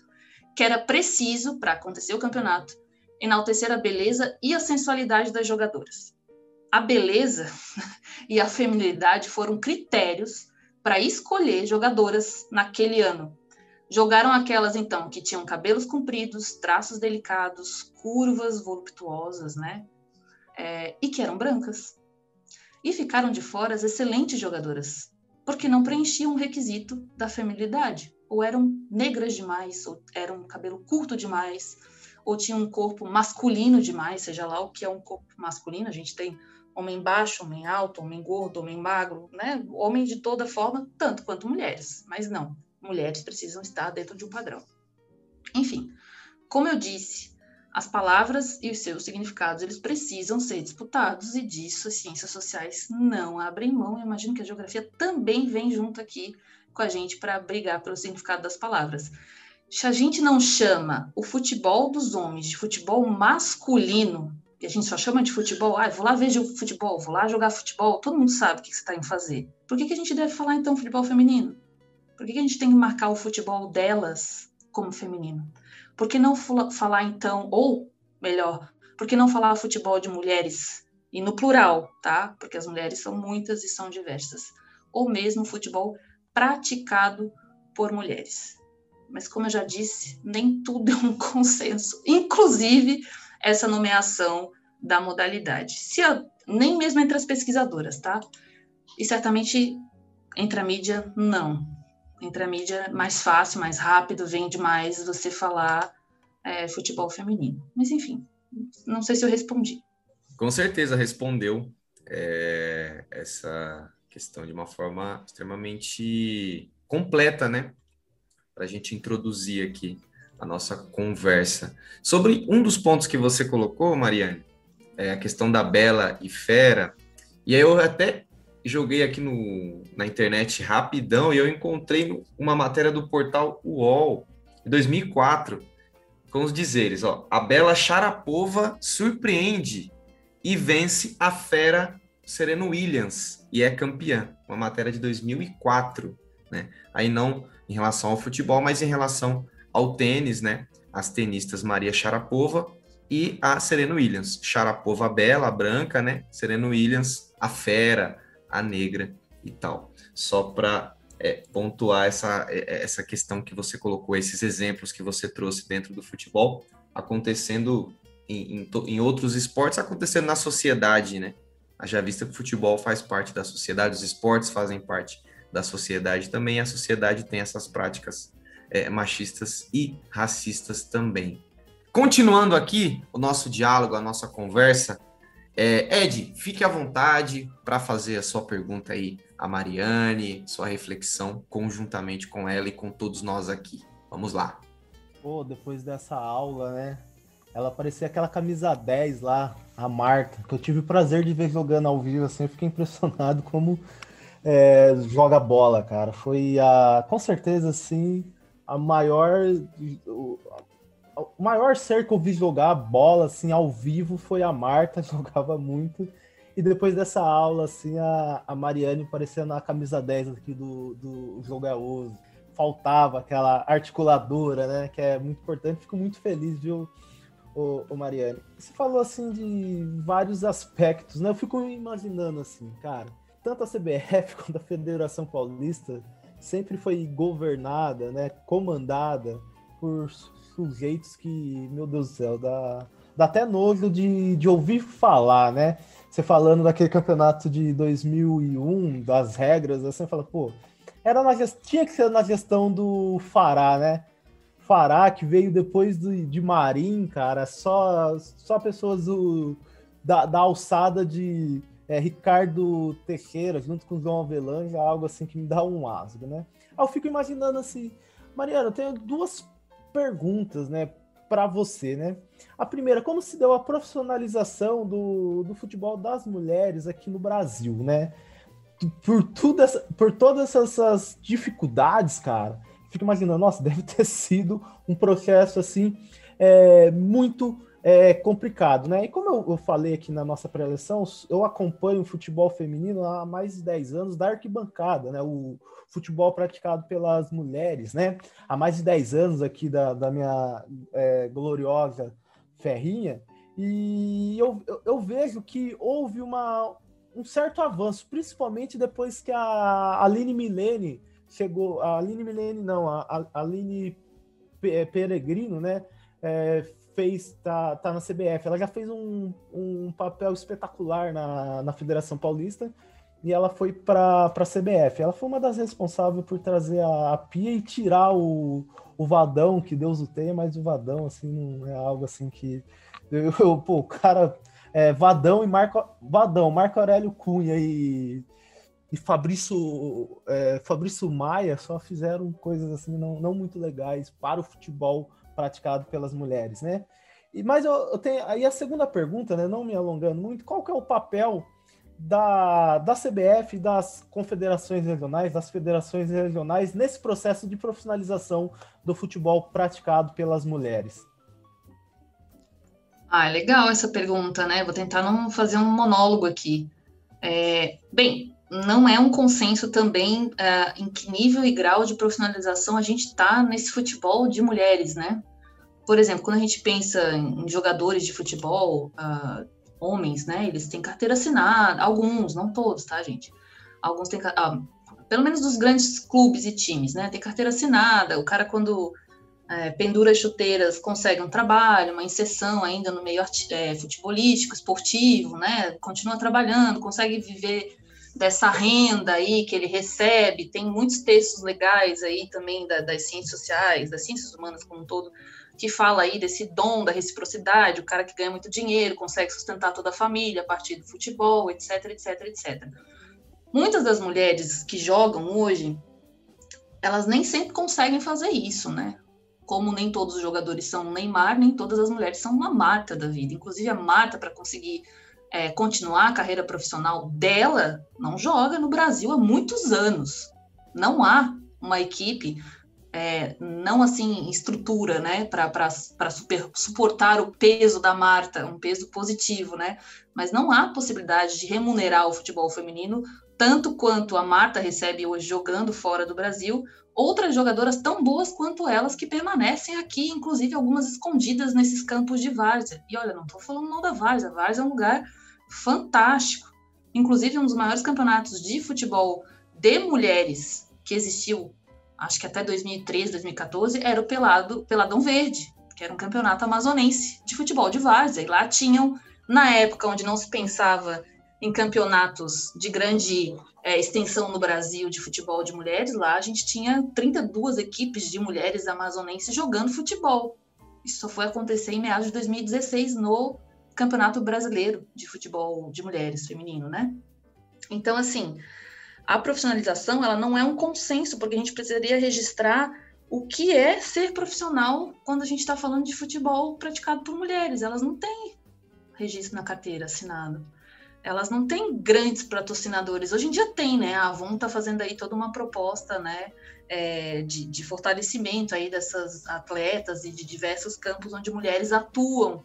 que era preciso, para acontecer o campeonato, enaltecer a beleza e a sensualidade das jogadoras. A beleza [laughs] e a feminilidade foram critérios para escolher jogadoras naquele ano. Jogaram aquelas, então, que tinham cabelos compridos, traços delicados, curvas voluptuosas, né? É, e que eram brancas. E ficaram de fora as excelentes jogadoras, porque não preenchiam o requisito da feminilidade ou eram negras demais, ou eram cabelo curto demais, ou tinham um corpo masculino demais, seja lá o que é um corpo masculino, a gente tem homem baixo, homem alto, homem gordo, homem magro, né? Homem de toda forma, tanto quanto mulheres, mas não, mulheres precisam estar dentro de um padrão. Enfim, como eu disse, as palavras e os seus significados, eles precisam ser disputados e disso as ciências sociais não abrem mão. Eu imagino que a geografia também vem junto aqui com a gente para brigar pelo significado das palavras. Se a gente não chama o futebol dos homens de futebol masculino, e a gente só chama de futebol, ah, vou lá ver futebol, vou lá jogar futebol, todo mundo sabe o que você está em fazer. Por que, que a gente deve falar então futebol feminino? Por que, a gente tem que marcar o futebol delas como feminino? Por que não falar então, ou melhor, por que não falar futebol de mulheres? E no plural, tá? Porque as mulheres são muitas e são diversas. Ou mesmo futebol praticado por mulheres. Mas, como eu já disse, nem tudo [laughs] é um consenso, inclusive essa nomeação da modalidade. Se eu, nem mesmo entre as pesquisadoras, tá? E certamente entre a mídia, não. Entre a mídia é mais fácil, mais rápido, vende mais você falar é, futebol feminino. Mas, enfim, não sei se eu respondi. Com certeza respondeu é, essa questão de uma forma extremamente completa, né? Para a gente introduzir aqui a nossa conversa. Sobre um dos pontos que você colocou, Mariane, é a questão da Bela e Fera, e aí eu até joguei aqui no, na internet rapidão e eu encontrei uma matéria do portal UOL, de 2004, com os dizeres, ó, a Bela Sharapova surpreende e vence a Fera Serena Williams e é campeã, uma matéria de 2004, né? Aí não em relação ao futebol, mas em relação ao tênis, né? As tenistas Maria Sharapova e a Serena Williams. Sharapova bela, branca, né? Serena Williams, a fera, a negra e tal. Só para é, pontuar essa, é, essa questão que você colocou, esses exemplos que você trouxe dentro do futebol, acontecendo em, em, em outros esportes, acontecendo na sociedade, né? Haja vista que o futebol faz parte da sociedade, os esportes fazem parte da sociedade também, a sociedade tem essas práticas é, machistas e racistas também. continuando aqui o nosso diálogo, a nossa conversa, é, Ed, fique à vontade para fazer a sua pergunta aí a Mariane, sua reflexão conjuntamente com ela e com todos nós aqui. Vamos lá. Pô, depois dessa aula, né? Ela parecia aquela camisa 10 lá, a Marta, que eu tive o prazer de ver jogando ao vivo, assim, eu fiquei impressionado como é, joga bola, cara. Foi a, com certeza, assim, a maior, o, maior ser que eu vi jogar bola, assim, ao vivo foi a Marta, [laughs] jogava muito. E depois dessa aula, assim, a, a Mariane parecendo a camisa 10 aqui do, do Jogo é. Faltava aquela articuladora, né? Que é muito importante. Fico muito feliz, viu, o, o Mariane? Você falou, assim, de vários aspectos, né? Eu fico imaginando, assim, cara, tanto a CBF [laughs] quanto a Federação Paulista sempre foi governada, né? Comandada por sujeitos que, meu Deus do céu, dá, dá até nojo de, de ouvir falar, né? Você falando daquele campeonato de 2001, das regras, assim, fala, pô, era na gest... tinha que ser na gestão do Fará, né? Fará, que veio depois do, de Marim, cara, só, só pessoas do, da, da alçada de é, Ricardo Teixeira, junto com João Avelange, algo assim que me dá um asco, né? Aí eu fico imaginando assim, Mariana, eu tenho duas perguntas, né, para você, né? A primeira, como se deu a profissionalização do, do futebol das mulheres aqui no Brasil, né? Por, tudo essa, por todas essas dificuldades, cara, fico imaginando, nossa, [laughs] deve ter sido um processo assim é, muito é, complicado, né? E como eu, eu falei aqui na nossa pré-eleição, eu acompanho o futebol feminino há mais de 10 anos da arquibancada, né? O futebol praticado pelas mulheres, né? Há mais de 10 anos aqui da, da minha é, gloriosa Ferrinha, e eu, eu, eu, vejo que houve uma, um certo avanço, principalmente depois que a Aline Milene chegou, a Aline Milene não, a, a Aline Peregrino, né, é, fez, tá, tá na CBF, ela já fez um, um papel espetacular na, na Federação Paulista, e ela foi para a CBF. Ela foi uma das responsáveis por trazer a, a Pia e tirar o, o Vadão, que Deus o tenha, mas o Vadão, assim, não é algo assim que. Eu, [laughs] eu pô, o cara. É, Vadão e Marco. Vadão, Marco Aurélio Cunha e, e Fabrício, é, Fabrício Maia só fizeram coisas assim não, não muito legais para o futebol praticado pelas mulheres, né? E, mas eu, eu tenho. Aí a segunda pergunta, né? Não me alongando muito, qual que é o papel da, da CBF, das confederações regionais, das federações regionais nesse processo de profissionalização do futebol praticado pelas mulheres? Ah, legal essa pergunta, né? Vou tentar não fazer um monólogo aqui. É, bem, não é um consenso também é, em que nível e grau de profissionalização a gente está nesse futebol de mulheres, né? Por exemplo, quando a gente pensa em jogadores de futebol, uh, homens, né? Eles têm carteira assinada, alguns, não todos, tá, gente? Alguns têm, ah, pelo menos dos grandes clubes e times, né? Tem carteira assinada. O cara quando é, pendura as chuteiras consegue um trabalho, uma inserção ainda no meio é, futebolístico, esportivo, né? Continua trabalhando, consegue viver dessa renda aí que ele recebe. Tem muitos textos legais aí também da, das ciências sociais, das ciências humanas como um todo que fala aí desse dom da reciprocidade, o cara que ganha muito dinheiro, consegue sustentar toda a família a partir do futebol, etc, etc, etc. Muitas das mulheres que jogam hoje, elas nem sempre conseguem fazer isso, né? Como nem todos os jogadores são Neymar, nem todas as mulheres são uma Marta da vida. Inclusive a Marta, para conseguir é, continuar a carreira profissional dela, não joga no Brasil há muitos anos. Não há uma equipe é, não assim estrutura, né, para suportar o peso da Marta, um peso positivo, né, mas não há possibilidade de remunerar o futebol feminino tanto quanto a Marta recebe hoje jogando fora do Brasil, outras jogadoras tão boas quanto elas que permanecem aqui, inclusive algumas escondidas nesses campos de várzea. E olha, não estou falando não da várzea, a várzea é um lugar fantástico. Inclusive um dos maiores campeonatos de futebol de mulheres que existiu acho que até 2013, 2014, era o Pelado, Peladão Verde, que era um campeonato amazonense de futebol de várzea. E lá tinham, na época onde não se pensava em campeonatos de grande é, extensão no Brasil de futebol de mulheres, lá a gente tinha 32 equipes de mulheres amazonenses jogando futebol. Isso só foi acontecer em meados de 2016 no Campeonato Brasileiro de Futebol de Mulheres Feminino, né? Então, assim, a profissionalização ela não é um consenso, porque a gente precisaria registrar o que é ser profissional quando a gente está falando de futebol praticado por mulheres. Elas não têm registro na carteira assinado. Elas não têm grandes patrocinadores. Hoje em dia tem, né? A Avon está fazendo aí toda uma proposta, né? É, de, de fortalecimento aí dessas atletas e de diversos campos onde mulheres atuam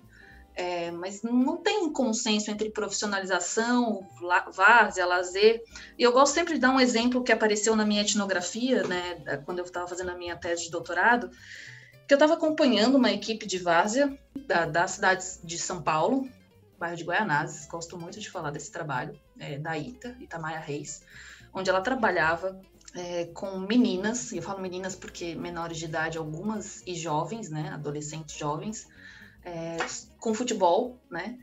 é, mas não tem um consenso entre profissionalização, várzea, lazer. E eu gosto sempre de dar um exemplo que apareceu na minha etnografia, né, quando eu estava fazendo a minha tese de doutorado, que eu estava acompanhando uma equipe de várzea da, da cidade de São Paulo, bairro de Guaianazes, gosto muito de falar desse trabalho, é, da Ita, Itamaia Reis, onde ela trabalhava é, com meninas, e eu falo meninas porque menores de idade algumas, e jovens, né, adolescentes jovens, é, com futebol, né?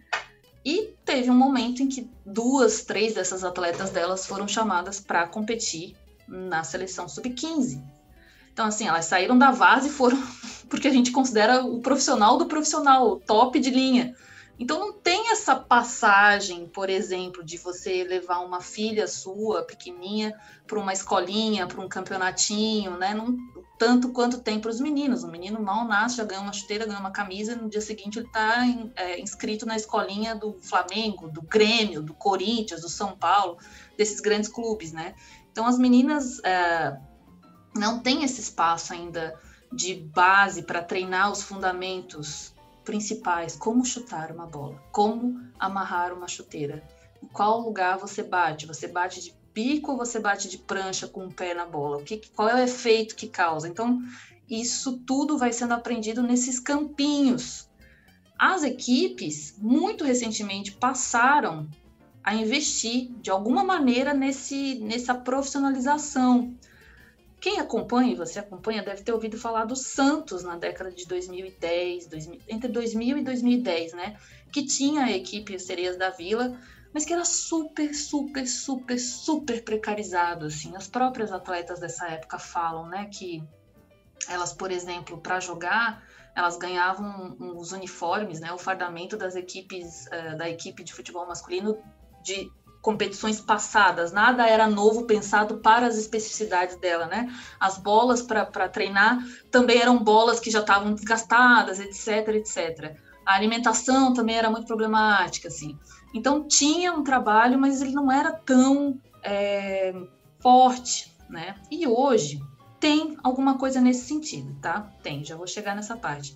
E teve um momento em que duas, três dessas atletas delas foram chamadas para competir na seleção sub-15. Então, assim, elas saíram da base e foram [laughs] porque a gente considera o profissional do profissional, top de linha. Então não tem essa passagem, por exemplo, de você levar uma filha sua, pequenininha, para uma escolinha, para um campeonatinho, né? Não, tanto quanto tem para os meninos. O menino mal nasce, já ganha uma chuteira, ganha uma camisa, e no dia seguinte ele está é, inscrito na escolinha do Flamengo, do Grêmio, do Corinthians, do São Paulo, desses grandes clubes, né? Então as meninas é, não têm esse espaço ainda de base para treinar os fundamentos principais, como chutar uma bola, como amarrar uma chuteira, qual lugar você bate, você bate de bico ou você bate de prancha com o pé na bola, o que, qual é o efeito que causa. Então, isso tudo vai sendo aprendido nesses campinhos. As equipes, muito recentemente, passaram a investir de alguma maneira nesse, nessa profissionalização. Quem acompanha, você acompanha, deve ter ouvido falar do Santos na década de 2010, 2000, entre 2000 e 2010, né? Que tinha a equipe Sereias da Vila, mas que era super, super, super, super precarizado, assim. As próprias atletas dessa época falam, né, que elas, por exemplo, para jogar, elas ganhavam os uniformes, né, o fardamento das equipes, uh, da equipe de futebol masculino de competições passadas, nada era novo pensado para as especificidades dela, né? As bolas para treinar também eram bolas que já estavam desgastadas, etc, etc. A alimentação também era muito problemática, assim. Então tinha um trabalho, mas ele não era tão é, forte, né? E hoje tem alguma coisa nesse sentido, tá? Tem, já vou chegar nessa parte.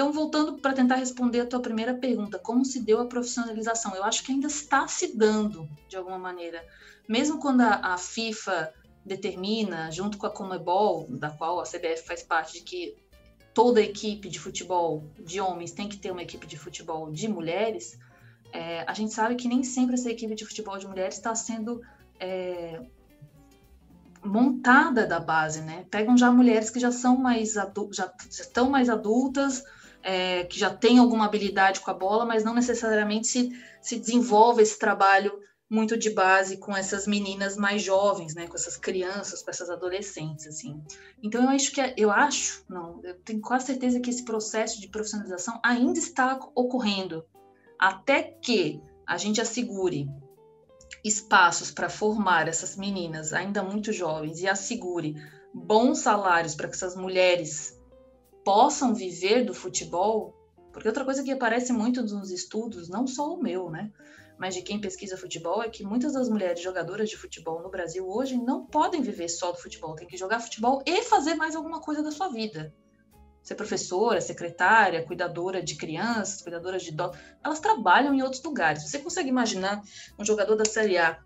Então, voltando para tentar responder a tua primeira pergunta, como se deu a profissionalização? Eu acho que ainda está se dando, de alguma maneira. Mesmo quando a, a FIFA determina, junto com a Comebol, da qual a CBF faz parte, de que toda equipe de futebol de homens tem que ter uma equipe de futebol de mulheres, é, a gente sabe que nem sempre essa equipe de futebol de mulheres está sendo é, montada da base, né? Pegam já mulheres que já são mais já, já estão mais adultas, é, que já tem alguma habilidade com a bola, mas não necessariamente se, se desenvolve esse trabalho muito de base com essas meninas mais jovens, né, com essas crianças, com essas adolescentes, assim. Então eu acho que eu acho, não, eu tenho quase certeza que esse processo de profissionalização ainda está ocorrendo, até que a gente assegure espaços para formar essas meninas ainda muito jovens e assegure bons salários para que essas mulheres possam viver do futebol, porque outra coisa que aparece muito nos estudos, não só o meu, né, mas de quem pesquisa futebol, é que muitas das mulheres jogadoras de futebol no Brasil hoje não podem viver só do futebol, tem que jogar futebol e fazer mais alguma coisa da sua vida. Ser professora, secretária, cuidadora de crianças, cuidadora de idosos, elas trabalham em outros lugares. Você consegue imaginar um jogador da Série A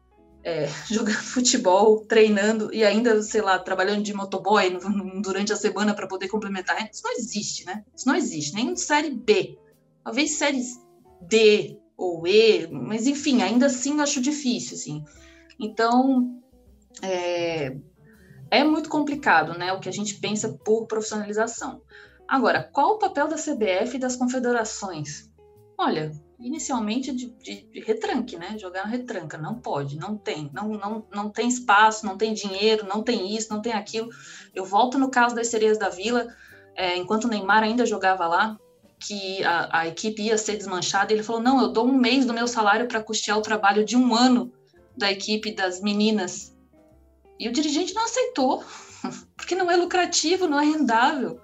é, [laughs] jogando futebol, treinando e ainda, sei lá, trabalhando de motoboy durante a semana para poder complementar. Isso não existe, né? Isso não existe, nem em série B. Talvez séries D ou E, mas enfim, ainda assim acho difícil, assim. Então, é, é muito complicado, né? O que a gente pensa por profissionalização. Agora, qual o papel da CBF e das confederações? Olha, inicialmente de, de, de, retranque, né? Jogar retranca, não pode, não tem, não, não, não tem espaço, não tem dinheiro, não tem isso, não tem aquilo. Eu volto no caso das sereias da Vila, é, enquanto o Neymar ainda jogava lá, que a, a equipe ia ser desmanchada, ele falou: não, eu dou um mês do meu salário para custear o trabalho de um ano da equipe das meninas. E o dirigente não aceitou, [laughs] porque não é lucrativo, não é rendável.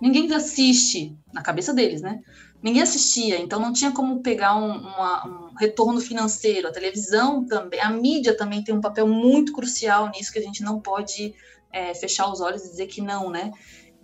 Ninguém assiste, na cabeça deles, né? Ninguém assistia, então não tinha como pegar um, uma, um retorno financeiro. A televisão também, a mídia também tem um papel muito crucial nisso que a gente não pode é, fechar os olhos e dizer que não, né?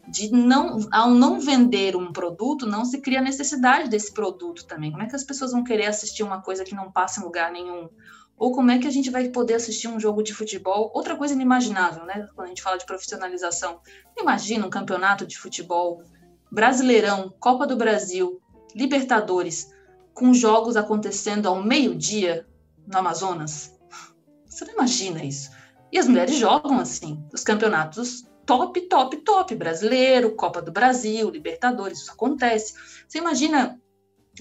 De não, ao não vender um produto, não se cria necessidade desse produto também. Como é que as pessoas vão querer assistir uma coisa que não passa em lugar nenhum? Ou como é que a gente vai poder assistir um jogo de futebol? Outra coisa inimaginável, né? Quando a gente fala de profissionalização. Imagina um campeonato de futebol, Brasileirão, Copa do Brasil, Libertadores, com jogos acontecendo ao meio-dia no Amazonas. Você não imagina isso. E as mulheres jogam assim, os campeonatos top, top, top. Brasileiro, Copa do Brasil, Libertadores, isso acontece. Você imagina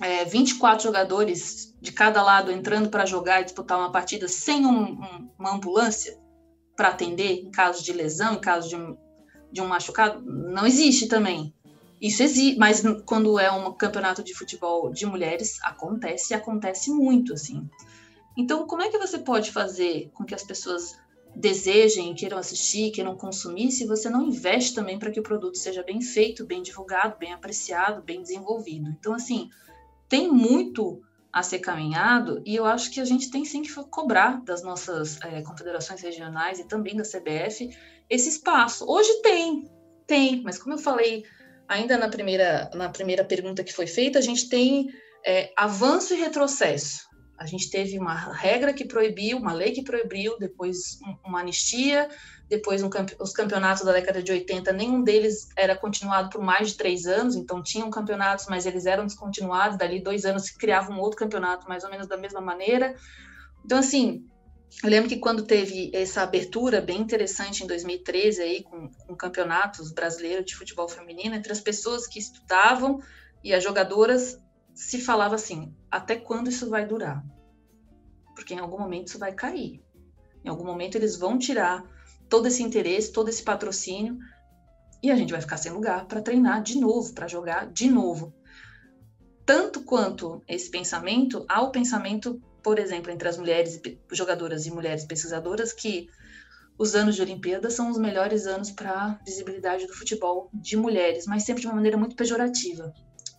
é, 24 jogadores de cada lado entrando para jogar e disputar uma partida sem um, um, uma ambulância para atender em caso de lesão, em caso de um, de um machucado? Não existe também. Isso existe, mas quando é um campeonato de futebol de mulheres, acontece e acontece muito, assim. Então, como é que você pode fazer com que as pessoas desejem, queiram assistir, queiram consumir, se você não investe também para que o produto seja bem feito, bem divulgado, bem apreciado, bem desenvolvido? Então, assim, tem muito a ser caminhado e eu acho que a gente tem sim que cobrar das nossas é, confederações regionais e também da CBF esse espaço. Hoje tem, tem, mas como eu falei ainda na primeira, na primeira pergunta que foi feita, a gente tem é, avanço e retrocesso. A gente teve uma regra que proibiu, uma lei que proibiu, depois uma anistia, depois um, os campeonatos da década de 80, nenhum deles era continuado por mais de três anos, então tinham campeonatos, mas eles eram descontinuados, dali dois anos se criava um outro campeonato mais ou menos da mesma maneira. Então, assim, eu lembro que quando teve essa abertura bem interessante em 2013 aí com, com campeonatos brasileiros de futebol feminino entre as pessoas que estudavam e as jogadoras se falava assim: até quando isso vai durar? Porque em algum momento isso vai cair. Em algum momento eles vão tirar todo esse interesse, todo esse patrocínio, e a gente vai ficar sem lugar para treinar de novo, para jogar de novo. Tanto quanto esse pensamento, há o pensamento, por exemplo, entre as mulheres jogadoras e mulheres pesquisadoras, que os anos de Olimpíadas são os melhores anos para a visibilidade do futebol de mulheres, mas sempre de uma maneira muito pejorativa.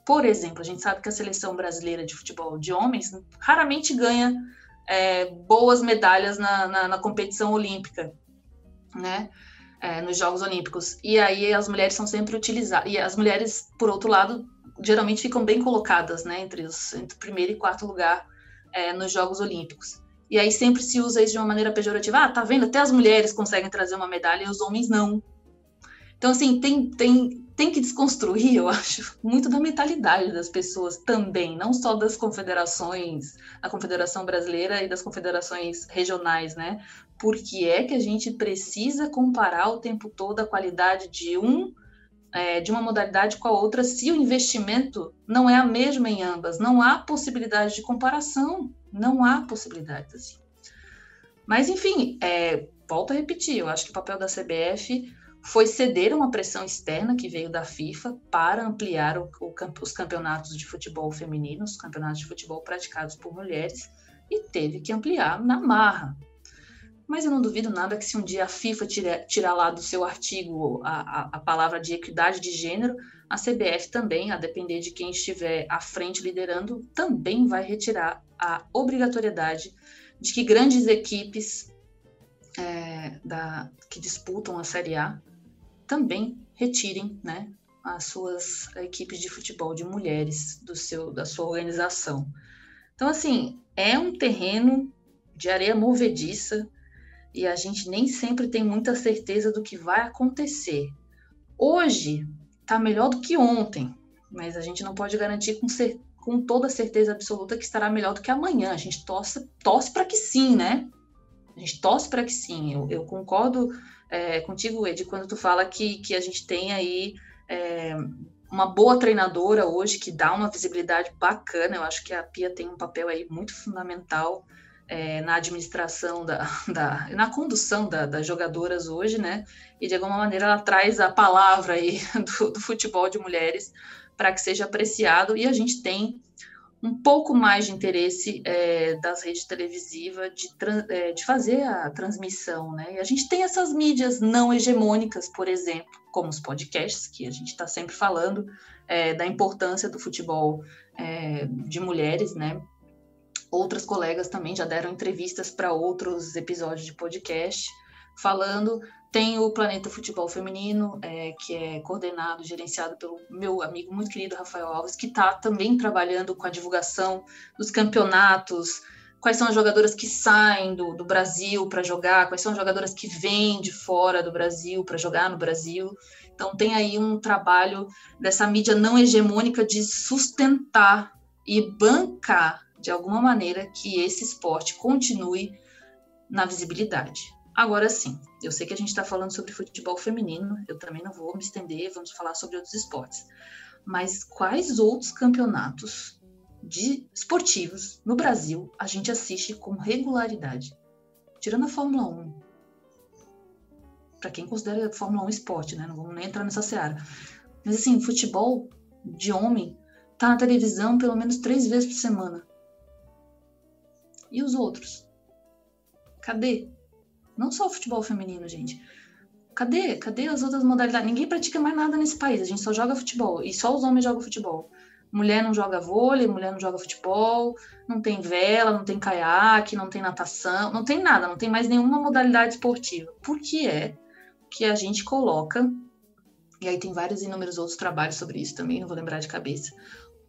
Por exemplo, a gente sabe que a seleção brasileira de futebol de homens raramente ganha é, boas medalhas na, na, na competição olímpica né? É, nos Jogos Olímpicos. E aí as mulheres são sempre utilizadas. E as mulheres, por outro lado, geralmente ficam bem colocadas, né? Entre, os, entre o primeiro e quarto lugar é, nos Jogos Olímpicos. E aí sempre se usa isso de uma maneira pejorativa. Ah, tá vendo? Até as mulheres conseguem trazer uma medalha e os homens não. Então, assim, tem, tem, tem que desconstruir, eu acho, muito da mentalidade das pessoas também, não só das confederações, a Confederação Brasileira e das confederações regionais, né? Porque é que a gente precisa comparar o tempo todo a qualidade de um é, de uma modalidade com a outra se o investimento não é a mesma em ambas. Não há possibilidade de comparação, não há possibilidade assim. Mas, enfim, é, volto a repetir, eu acho que o papel da CBF foi ceder uma pressão externa que veio da FIFA para ampliar o, o, os campeonatos de futebol feminino, os campeonatos de futebol praticados por mulheres, e teve que ampliar na marra. Mas eu não duvido nada que se um dia a FIFA tirar, tirar lá do seu artigo a, a, a palavra de equidade de gênero, a CBF também, a depender de quem estiver à frente liderando, também vai retirar a obrigatoriedade de que grandes equipes é, da, que disputam a Série A também retirem né, as suas equipes de futebol de mulheres do seu, da sua organização. Então, assim, é um terreno de areia movediça e a gente nem sempre tem muita certeza do que vai acontecer. Hoje está melhor do que ontem, mas a gente não pode garantir com, cer com toda certeza absoluta que estará melhor do que amanhã. A gente torce, torce para que sim, né? A gente torce para que sim. Eu, eu concordo é, contigo, Ed, quando tu fala que, que a gente tem aí é, uma boa treinadora hoje que dá uma visibilidade bacana. Eu acho que a Pia tem um papel aí muito fundamental é, na administração da, [laughs] da na condução da, das jogadoras hoje, né? E de alguma maneira ela traz a palavra aí [laughs] do, do futebol de mulheres para que seja apreciado e a gente tem um pouco mais de interesse é, das redes televisivas de, é, de fazer a transmissão, né? E a gente tem essas mídias não hegemônicas, por exemplo, como os podcasts, que a gente está sempre falando é, da importância do futebol é, de mulheres, né? Outras colegas também já deram entrevistas para outros episódios de podcast falando tem o Planeta Futebol Feminino, é, que é coordenado, gerenciado pelo meu amigo muito querido Rafael Alves, que está também trabalhando com a divulgação dos campeonatos, quais são as jogadoras que saem do, do Brasil para jogar, quais são as jogadoras que vêm de fora do Brasil para jogar no Brasil. Então, tem aí um trabalho dessa mídia não hegemônica de sustentar e bancar, de alguma maneira, que esse esporte continue na visibilidade. Agora sim, eu sei que a gente está falando sobre futebol feminino, eu também não vou me estender, vamos falar sobre outros esportes. Mas quais outros campeonatos de esportivos no Brasil a gente assiste com regularidade? Tirando a Fórmula 1. Para quem considera a Fórmula 1 esporte, né? Não vamos nem entrar nessa seara. Mas assim, futebol de homem tá na televisão pelo menos três vezes por semana. E os outros? Cadê? Não só o futebol feminino, gente. Cadê? Cadê as outras modalidades? Ninguém pratica mais nada nesse país. A gente só joga futebol. E só os homens jogam futebol. Mulher não joga vôlei, mulher não joga futebol, não tem vela, não tem caiaque, não tem natação, não tem nada, não tem mais nenhuma modalidade esportiva. Por que é que a gente coloca, e aí tem vários inúmeros outros trabalhos sobre isso também, não vou lembrar de cabeça,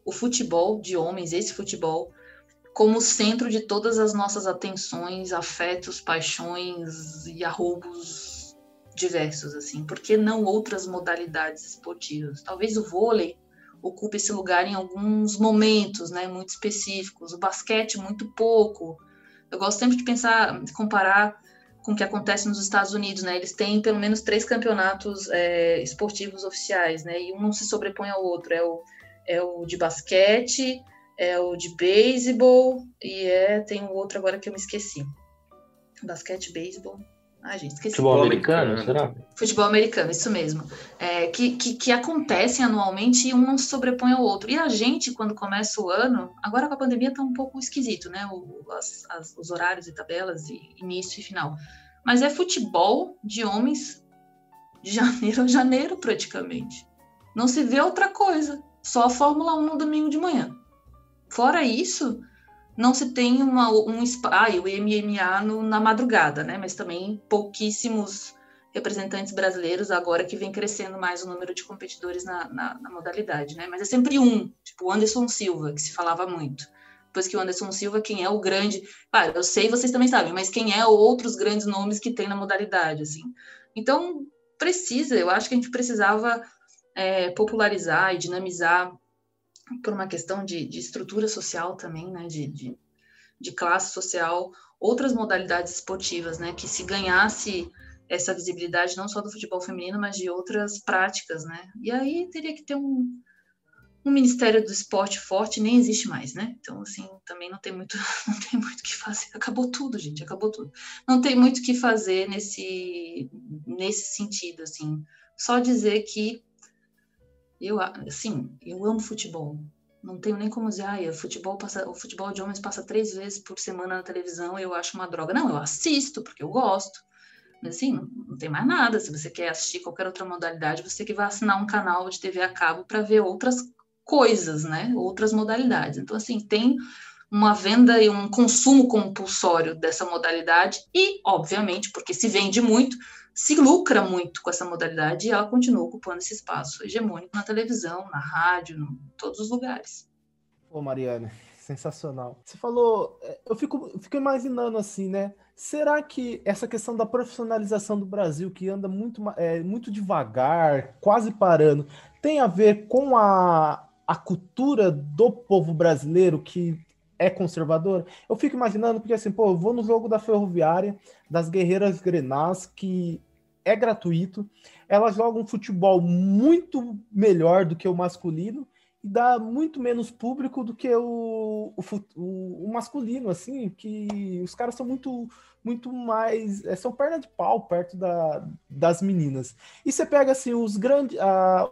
o futebol de homens, esse futebol, como centro de todas as nossas atenções, afetos, paixões e arroubos diversos, assim. Por que não outras modalidades esportivas? Talvez o vôlei ocupe esse lugar em alguns momentos, né, muito específicos. O basquete muito pouco. Eu gosto sempre de pensar, de comparar com o que acontece nos Estados Unidos, né? Eles têm pelo menos três campeonatos é, esportivos oficiais, né? E um não se sobrepõe ao outro. É o, é o de basquete, é o de beisebol e é tem um outro agora que eu me esqueci. Basquete, beisebol. Ai, gente, esqueci. Futebol americano, será? Futebol americano, isso mesmo. É, que, que, que, acontecem anualmente e um não se sobrepõe ao outro. E a gente, quando começa o ano, agora com a pandemia tá um pouco esquisito, né? O, as, as, os horários e tabelas, e início e final. Mas é futebol de homens de [laughs] janeiro a janeiro, praticamente. Não se vê outra coisa. Só a Fórmula 1 no domingo de manhã. Fora isso, não se tem uma, um ah, o MMA no, na madrugada, né? Mas também pouquíssimos representantes brasileiros agora que vem crescendo mais o número de competidores na, na, na, modalidade, né? Mas é sempre um, tipo o Anderson Silva, que se falava muito. Depois que o Anderson Silva, quem é o grande... Claro, eu sei, vocês também sabem, mas quem é outros grandes nomes que tem na modalidade, assim. Então, precisa, eu acho que a gente precisava é, popularizar e dinamizar por uma questão de, de estrutura social também, né, de, de, de, classe social, outras modalidades esportivas, né, que se ganhasse essa visibilidade não só do futebol feminino, mas de outras práticas, né, e aí teria que ter um, um Ministério do Esporte forte, nem existe mais, né, então, assim, também não tem muito, [laughs] não tem muito que fazer, acabou tudo, gente, acabou tudo, não tem muito que fazer nesse, nesse sentido, assim, só dizer que eu, assim, eu amo futebol. Não tenho nem como dizer, ah, o futebol, passa, o futebol de homens passa três vezes por semana na televisão eu acho uma droga. Não, eu assisto, porque eu gosto. Mas assim, não, não tem mais nada. Se você quer assistir qualquer outra modalidade, você que vai assinar um canal de TV a cabo para ver outras coisas, né? Outras modalidades. Então, assim, tem uma venda e um consumo compulsório dessa modalidade e, obviamente, porque se vende muito, se lucra muito com essa modalidade e ela continua ocupando esse espaço hegemônico na televisão, na rádio, em todos os lugares. Ô, Mariana, [laughs] sensacional. Você falou, é, eu fico, fico imaginando assim, né? Será que essa questão da profissionalização do Brasil, que anda muito, é, muito devagar, quase parando, tem a ver com a, a cultura do povo brasileiro que é conservadora? Eu fico imaginando, porque assim, pô, eu vou no jogo da Ferroviária, das Guerreiras Grenás, que é gratuito. Elas jogam um futebol muito melhor do que o masculino e dá muito menos público do que o, o, o masculino, assim, que os caras são muito muito mais. É, são perna de pau perto da, das meninas. E você pega assim, os grandes.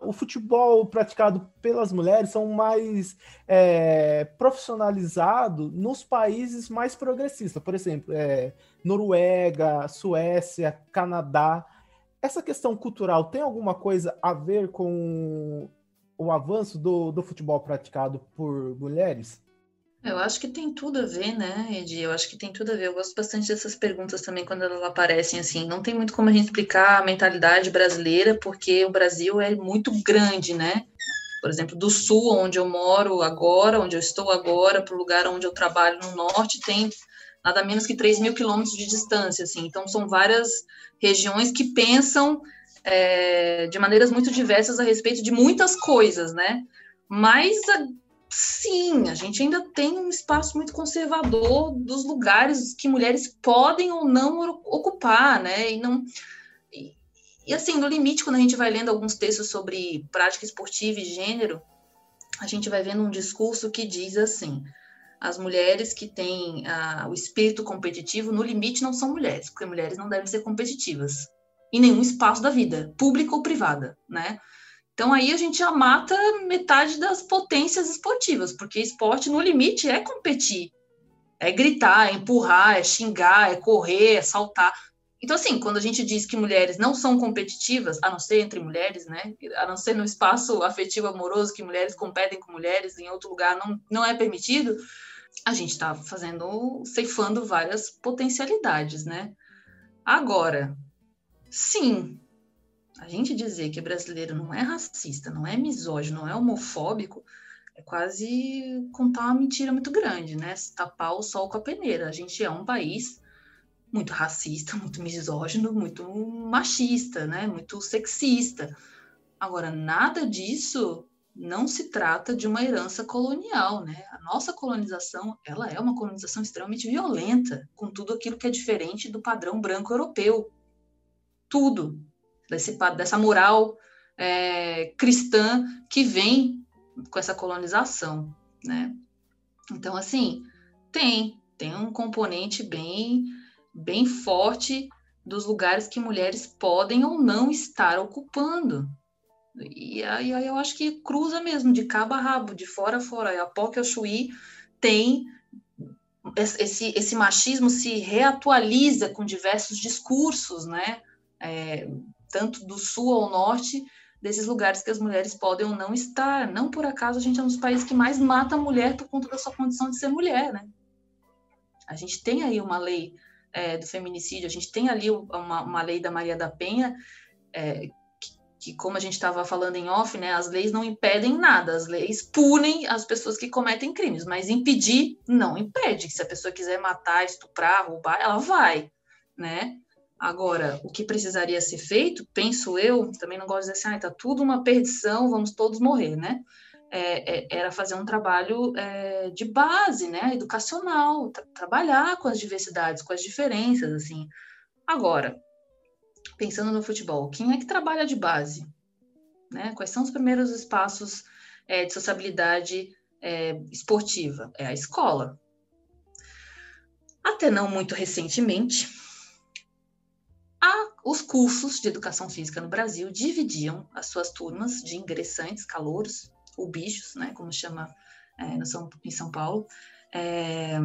o futebol praticado pelas mulheres são mais é, profissionalizado nos países mais progressistas. Por exemplo, é, Noruega, Suécia, Canadá. Essa questão cultural tem alguma coisa a ver com o avanço do, do futebol praticado por mulheres? Eu acho que tem tudo a ver, né, Edi? Eu acho que tem tudo a ver. Eu gosto bastante dessas perguntas também quando elas aparecem assim. Não tem muito como a gente explicar a mentalidade brasileira, porque o Brasil é muito grande, né? Por exemplo, do sul, onde eu moro agora, onde eu estou agora, para o lugar onde eu trabalho no norte, tem nada menos que 3 mil quilômetros de distância, assim. Então, são várias regiões que pensam é, de maneiras muito diversas a respeito de muitas coisas, né? Mas Sim, a gente ainda tem um espaço muito conservador dos lugares que mulheres podem ou não ocupar, né? E não e assim, no limite, quando a gente vai lendo alguns textos sobre prática esportiva e gênero, a gente vai vendo um discurso que diz assim: as mulheres que têm ah, o espírito competitivo, no limite, não são mulheres, porque mulheres não devem ser competitivas em nenhum espaço da vida, pública ou privada, né? Então aí a gente já mata metade das potências esportivas, porque esporte no limite é competir, é gritar, é empurrar, é xingar, é correr, é saltar. Então assim, quando a gente diz que mulheres não são competitivas, a não ser entre mulheres, né? A não ser no espaço afetivo amoroso que mulheres competem com mulheres, em outro lugar não, não é permitido, a gente está fazendo, ceifando várias potencialidades, né? Agora, sim, a gente dizer que brasileiro não é racista, não é misógino, não é homofóbico, é quase contar uma mentira muito grande, né? Tapar o sol com a peneira. A gente é um país muito racista, muito misógino, muito machista, né? Muito sexista. Agora, nada disso não se trata de uma herança colonial, né? A nossa colonização, ela é uma colonização extremamente violenta, com tudo aquilo que é diferente do padrão branco europeu. Tudo, desse, dessa moral é, cristã que vem com essa colonização, né? Então, assim, tem, tem um componente bem, bem forte dos lugares que mulheres podem ou não estar ocupando. E aí, aí eu acho que cruza mesmo, de cabo a rabo, de fora a fora. A Poca e o Chuí tem esse, esse machismo se reatualiza com diversos discursos, né? É, tanto do sul ao norte, desses lugares que as mulheres podem ou não estar. Não por acaso a gente é um dos países que mais mata a mulher por conta da sua condição de ser mulher, né? A gente tem aí uma lei é, do feminicídio, a gente tem ali uma, uma lei da Maria da Penha, é, que, como a gente estava falando em off, né, as leis não impedem nada, as leis punem as pessoas que cometem crimes, mas impedir não impede. Se a pessoa quiser matar, estuprar, roubar, ela vai, né? Agora, o que precisaria ser feito, penso eu, também não gosto de dizer assim, ah, tá tudo uma perdição, vamos todos morrer, né? É, é, era fazer um trabalho é, de base, né, educacional, tra trabalhar com as diversidades, com as diferenças, assim. Agora, pensando no futebol, quem é que trabalha de base? Né? Quais são os primeiros espaços é, de sociabilidade é, esportiva? É a escola. Até não muito recentemente, os cursos de educação física no Brasil dividiam as suas turmas de ingressantes, calouros, ou bichos, né, como chama é, São, em São Paulo, é,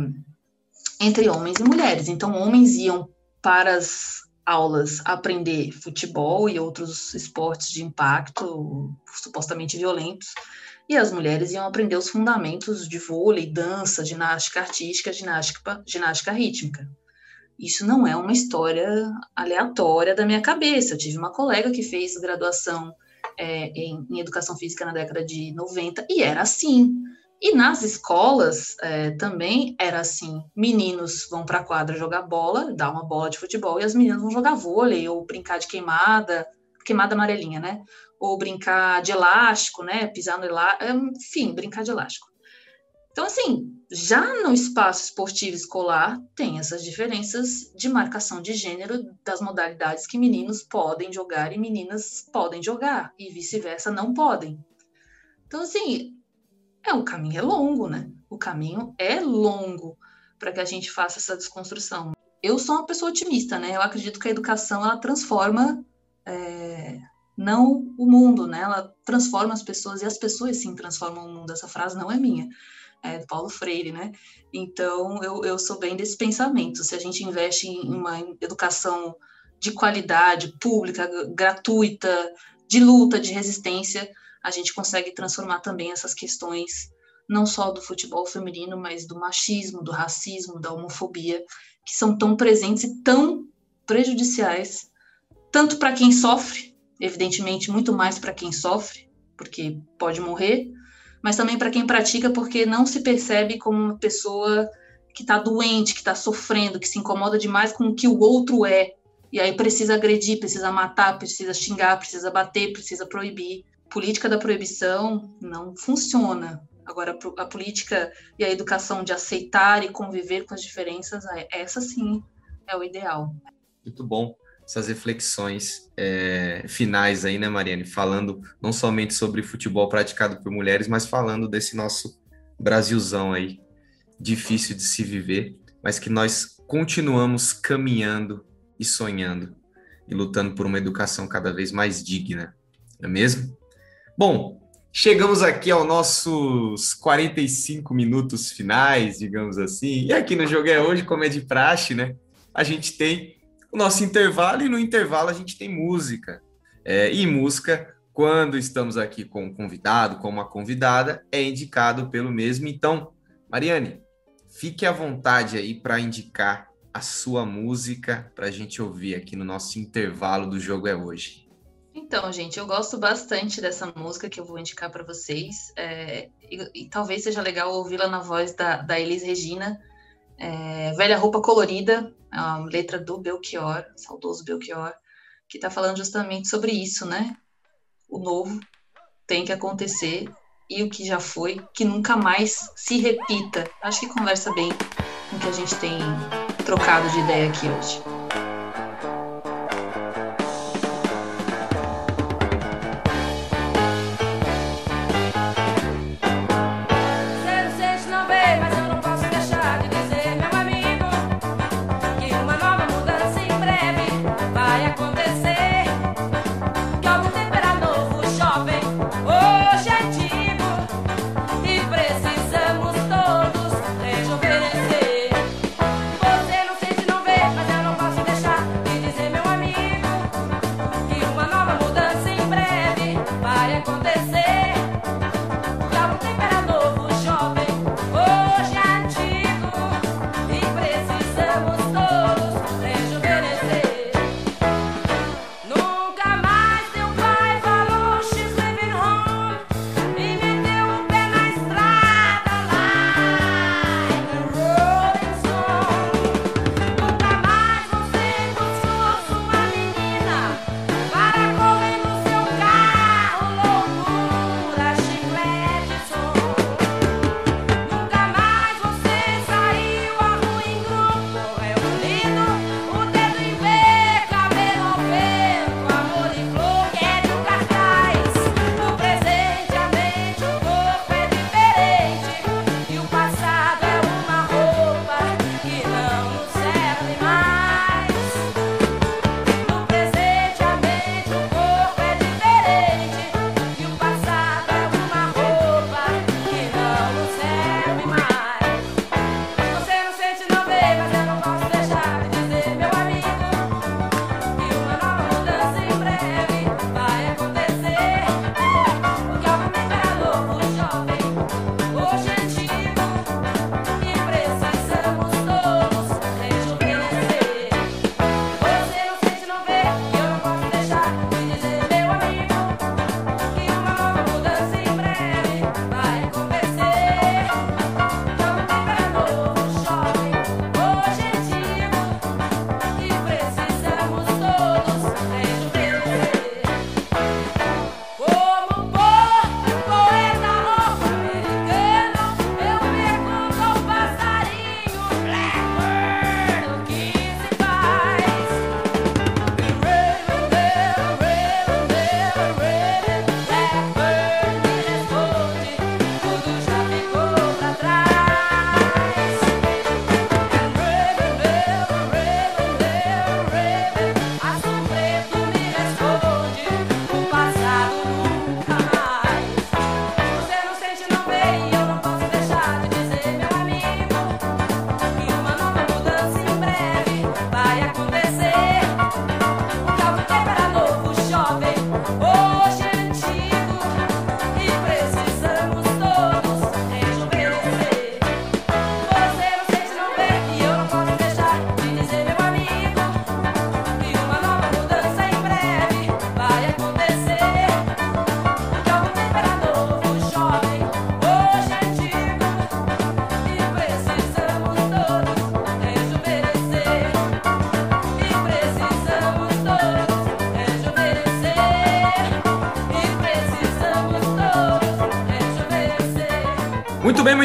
entre homens e mulheres. Então, homens iam para as aulas aprender futebol e outros esportes de impacto, supostamente violentos, e as mulheres iam aprender os fundamentos de vôlei, dança, ginástica artística, ginástica, ginástica rítmica. Isso não é uma história aleatória da minha cabeça. Eu tive uma colega que fez graduação é, em, em, educação física na década de 90 e era assim. E nas escolas é, também era assim: meninos vão para a quadra jogar bola, dar uma bola de futebol, e as meninas vão jogar vôlei ou brincar de queimada, queimada amarelinha, né? Ou brincar de elástico, né? Pisar no elástico, enfim, brincar de elástico. Então, assim, já no espaço esportivo escolar, tem essas diferenças de marcação de gênero das modalidades que meninos podem jogar e meninas podem jogar, e vice-versa não podem. Então, assim, é o caminho é longo, né? O caminho é longo para que a gente faça essa desconstrução. Eu sou uma pessoa otimista, né? Eu acredito que a educação ela transforma é, não o mundo, né? Ela transforma as pessoas e as pessoas sim transformam o mundo. Essa frase não é minha, é do Paulo Freire, né? Então eu, eu sou bem desse pensamento. Se a gente investe em uma educação de qualidade, pública, gratuita, de luta, de resistência, a gente consegue transformar também essas questões, não só do futebol feminino, mas do machismo, do racismo, da homofobia, que são tão presentes e tão prejudiciais, tanto para quem sofre, evidentemente, muito mais para quem sofre, porque pode morrer, mas também para quem pratica, porque não se percebe como uma pessoa que está doente, que está sofrendo, que se incomoda demais com o que o outro é, e aí precisa agredir, precisa matar, precisa xingar, precisa bater, precisa proibir. Política da proibição não funciona. Agora, a política e a educação de aceitar e conviver com as diferenças, é, essa sim é o ideal. Muito bom essas reflexões é, finais aí, né, Mariane? Falando não somente sobre futebol praticado por mulheres, mas falando desse nosso Brasilzão aí, difícil de se viver, mas que nós continuamos caminhando e sonhando e lutando por uma educação cada vez mais digna, não é mesmo? Bom, chegamos aqui aos nossos 45 minutos finais, digamos assim, e aqui no Jogo é Hoje, como é de praxe, né? A gente tem o nosso intervalo e no intervalo a gente tem música. É, e música, quando estamos aqui com um convidado, com uma convidada, é indicado pelo mesmo. Então, Mariane, fique à vontade aí para indicar a sua música para a gente ouvir aqui no nosso intervalo do Jogo é Hoje. Então, gente, eu gosto bastante dessa música que eu vou indicar para vocês. É, e, e, talvez seja legal ouvi-la na voz da, da Elis Regina, é, Velha Roupa Colorida, uma letra do Belchior, saudoso Belchior, que está falando justamente sobre isso, né? O novo tem que acontecer e o que já foi, que nunca mais se repita. Acho que conversa bem com o que a gente tem trocado de ideia aqui hoje.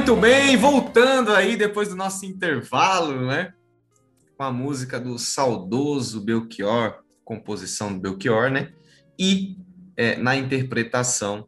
Muito bem. Voltando aí depois do nosso intervalo, né? Com a música do saudoso Belchior, composição do Belchior, né? E é, na interpretação,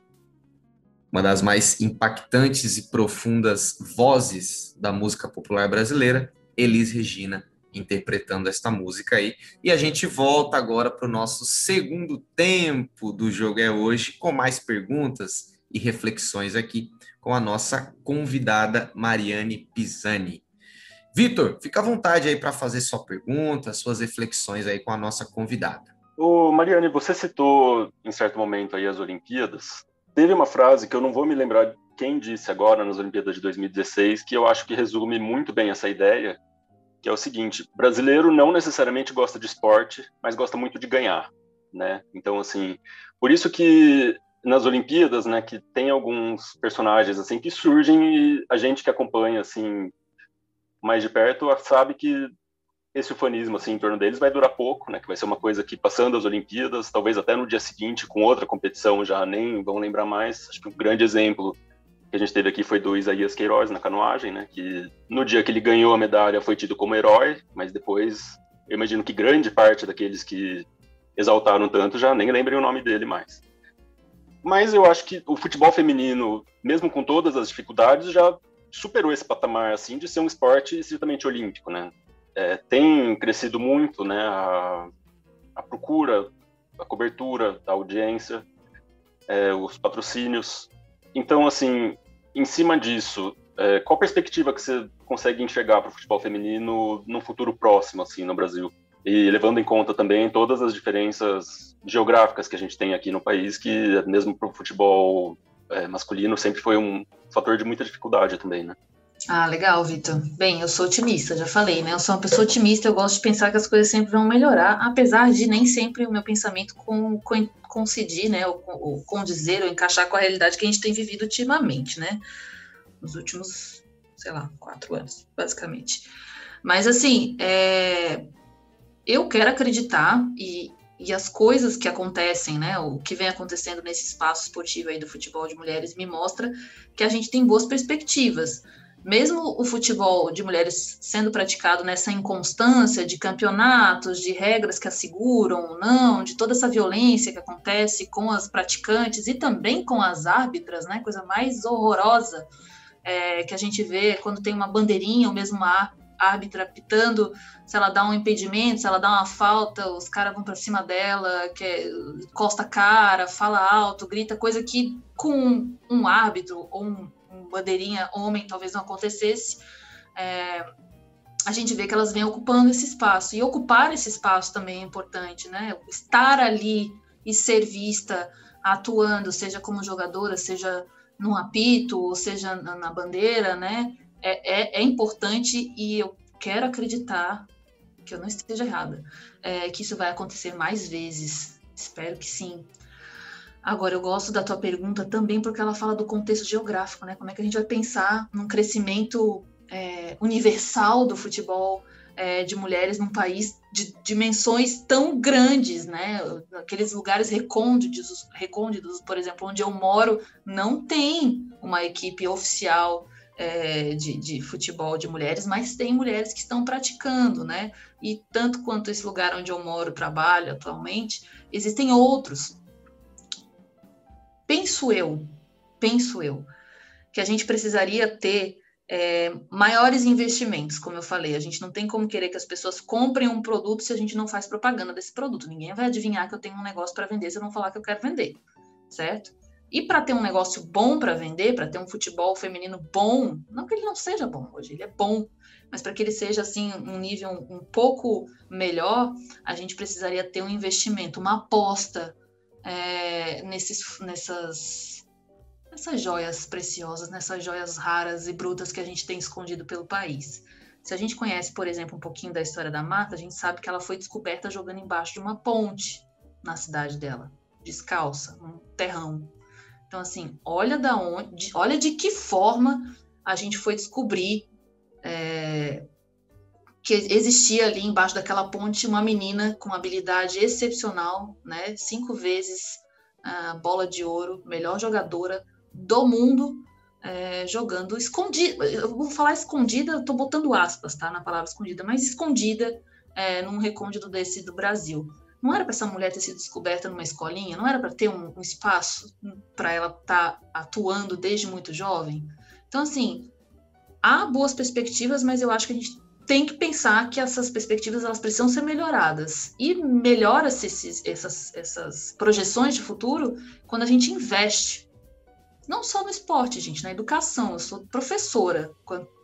uma das mais impactantes e profundas vozes da música popular brasileira, Elis Regina, interpretando esta música aí. E a gente volta agora para o nosso segundo tempo do Jogo é Hoje, com mais perguntas e reflexões aqui com a nossa convidada Mariane Pisani. Vitor, fica à vontade aí para fazer sua pergunta, suas reflexões aí com a nossa convidada. Ô, Mariane, você citou em certo momento aí as Olimpíadas. Teve uma frase que eu não vou me lembrar quem disse agora nas Olimpíadas de 2016, que eu acho que resume muito bem essa ideia, que é o seguinte: brasileiro não necessariamente gosta de esporte, mas gosta muito de ganhar, né? Então, assim, por isso que nas Olimpíadas, né, que tem alguns personagens assim que surgem e a gente que acompanha assim mais de perto sabe que esse ufanismo assim em torno deles vai durar pouco, né, que vai ser uma coisa que passando as Olimpíadas, talvez até no dia seguinte com outra competição já nem vão lembrar mais. Acho que um grande exemplo que a gente teve aqui foi do Isaías Queiroz na canoagem, né, que no dia que ele ganhou a medalha foi tido como herói, mas depois eu imagino que grande parte daqueles que exaltaram tanto já nem lembrem o nome dele mais. Mas eu acho que o futebol feminino, mesmo com todas as dificuldades, já superou esse patamar assim de ser um esporte estritamente olímpico, né? É, tem crescido muito, né? A, a, procura, a cobertura, a audiência, é, os patrocínios. Então, assim, em cima disso, é, qual perspectiva que você consegue enxergar para o futebol feminino no futuro próximo, assim, no Brasil? E levando em conta também todas as diferenças geográficas que a gente tem aqui no país, que mesmo para o futebol é, masculino sempre foi um fator de muita dificuldade também, né? Ah, legal, Vitor. Bem, eu sou otimista, já falei, né? Eu sou uma pessoa otimista, eu gosto de pensar que as coisas sempre vão melhorar, apesar de nem sempre o meu pensamento com, com, coincidir, né? Ou, ou condizer ou encaixar com a realidade que a gente tem vivido ultimamente, né? Nos últimos, sei lá, quatro anos, basicamente. Mas, assim, é, eu quero acreditar, e, e as coisas que acontecem, né, o que vem acontecendo nesse espaço esportivo aí do futebol de mulheres me mostra que a gente tem boas perspectivas. Mesmo o futebol de mulheres sendo praticado nessa inconstância de campeonatos, de regras que asseguram ou não, de toda essa violência que acontece com as praticantes e também com as árbitras, né, coisa mais horrorosa é, que a gente vê quando tem uma bandeirinha ou mesmo uma árbitra apitando, se ela dá um impedimento, se ela dá uma falta, os caras vão para cima dela, que é, costa cara, fala alto, grita, coisa que com um árbitro ou um, um bandeirinha homem talvez não acontecesse. É, a gente vê que elas vêm ocupando esse espaço. E ocupar esse espaço também é importante, né? Estar ali e ser vista atuando, seja como jogadora, seja num apito, ou seja na bandeira, né? É, é, é importante e eu quero acreditar que eu não esteja errada, é, que isso vai acontecer mais vezes. Espero que sim. Agora, eu gosto da tua pergunta também porque ela fala do contexto geográfico, né? Como é que a gente vai pensar num crescimento é, universal do futebol é, de mulheres num país de dimensões tão grandes, né? Aqueles lugares recônditos, recônditos, por exemplo, onde eu moro, não tem uma equipe oficial é, de, de, futebol de mulheres, mas tem mulheres que estão praticando, né? E tanto quanto esse lugar onde eu moro, trabalho atualmente, existem outros. Penso eu, penso eu, que a gente precisaria ter é, maiores investimentos, como eu falei. A gente não tem como querer que as pessoas comprem um produto se a gente não faz propaganda desse produto. Ninguém vai adivinhar que eu tenho um negócio para vender se eu não falar que eu quero vender, certo? E para ter um negócio bom para vender, para ter um futebol feminino bom, não que ele não seja bom hoje, ele é bom, mas para que ele seja assim um nível um, pouco melhor, a gente precisaria ter um investimento, uma aposta é, nesses, nessas, nessas joias preciosas, nessas joias raras e brutas que a gente tem escondido pelo país. Se a gente conhece, por exemplo, um pouquinho da história da Marta, a gente sabe que ela foi descoberta jogando embaixo de uma ponte na cidade dela, descalça, num terrão. Então, assim, olha da onde, olha de que forma a gente foi descobrir é, que existia ali embaixo daquela ponte uma menina com habilidade excepcional, né? Cinco vezes a bola de ouro, melhor jogadora do mundo, é, jogando escondida. Eu vou falar escondida, tô botando aspas, tá? Na palavra escondida, mas escondida é, num recôndito desse do Brasil. Não era para essa mulher ter sido descoberta numa escolinha? Não era para ter um, um espaço para ela estar tá atuando desde muito jovem? Então, assim, há boas perspectivas, mas eu acho que a gente tem que pensar que essas perspectivas elas precisam ser melhoradas. E melhora-se essas, essas projeções de futuro quando a gente investe não só no esporte, gente, na educação. Eu sou professora,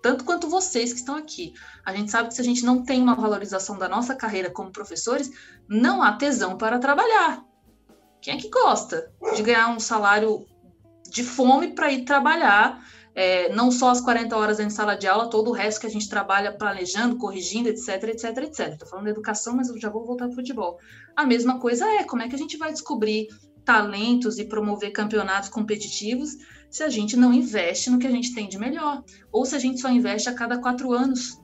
tanto quanto vocês que estão aqui. A gente sabe que se a gente não tem uma valorização da nossa carreira como professores, não há tesão para trabalhar. Quem é que gosta de ganhar um salário de fome para ir trabalhar? É, não só as 40 horas em sala de aula, todo o resto que a gente trabalha planejando, corrigindo, etc, etc, etc. Estou falando de educação, mas eu já vou voltar para o futebol. A mesma coisa é, como é que a gente vai descobrir talentos e promover campeonatos competitivos se a gente não investe no que a gente tem de melhor. Ou se a gente só investe a cada quatro anos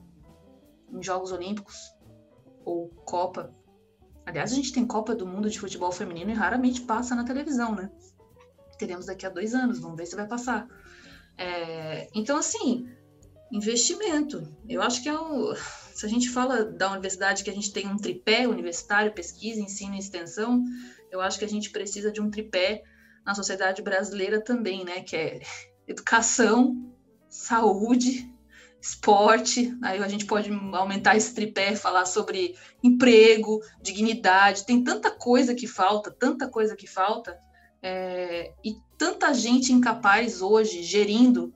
em Jogos Olímpicos ou Copa. Aliás, a gente tem Copa do Mundo de Futebol Feminino e raramente passa na televisão, né? Teremos daqui a dois anos, vamos ver se vai passar. É, então, assim, investimento. Eu acho que é o. Se a gente fala da universidade que a gente tem um tripé universitário, pesquisa, ensino e extensão, eu acho que a gente precisa de um tripé na sociedade brasileira também, né? Que é [laughs] educação, saúde, esporte. Aí a gente pode aumentar esse tripé, falar sobre emprego, dignidade. Tem tanta coisa que falta, tanta coisa que falta, é, e tanta gente incapaz hoje gerindo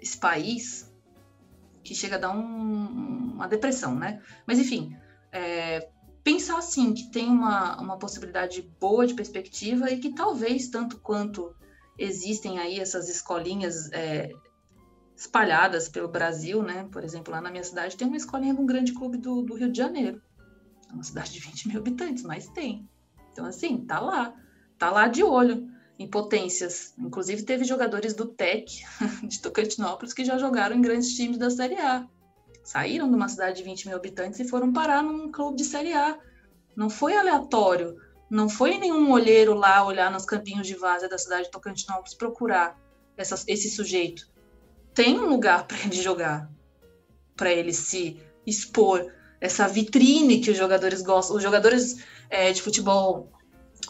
esse país que chega a dar um, uma depressão, né? Mas enfim, é, pensar assim que tem uma, uma possibilidade boa de perspectiva e que talvez tanto quanto existem aí essas escolinhas é, espalhadas pelo Brasil, né? Por exemplo, lá na minha cidade tem uma escolinha de um grande clube do, do Rio de Janeiro. É uma cidade de 20 mil habitantes, mas tem. Então, assim, tá lá. Tá lá de olho em potências. Inclusive, teve jogadores do TEC, [laughs] de Tocantinópolis, que já jogaram em grandes times da Série A saíram de uma cidade de 20 mil habitantes e foram parar num clube de Série A. Não foi aleatório, não foi nenhum olheiro lá olhar nos campinhos de várzea da cidade de Tocantinópolis procurar essa, esse sujeito. Tem um lugar para ele jogar, para ele se expor, essa vitrine que os jogadores gostam. Os jogadores é, de futebol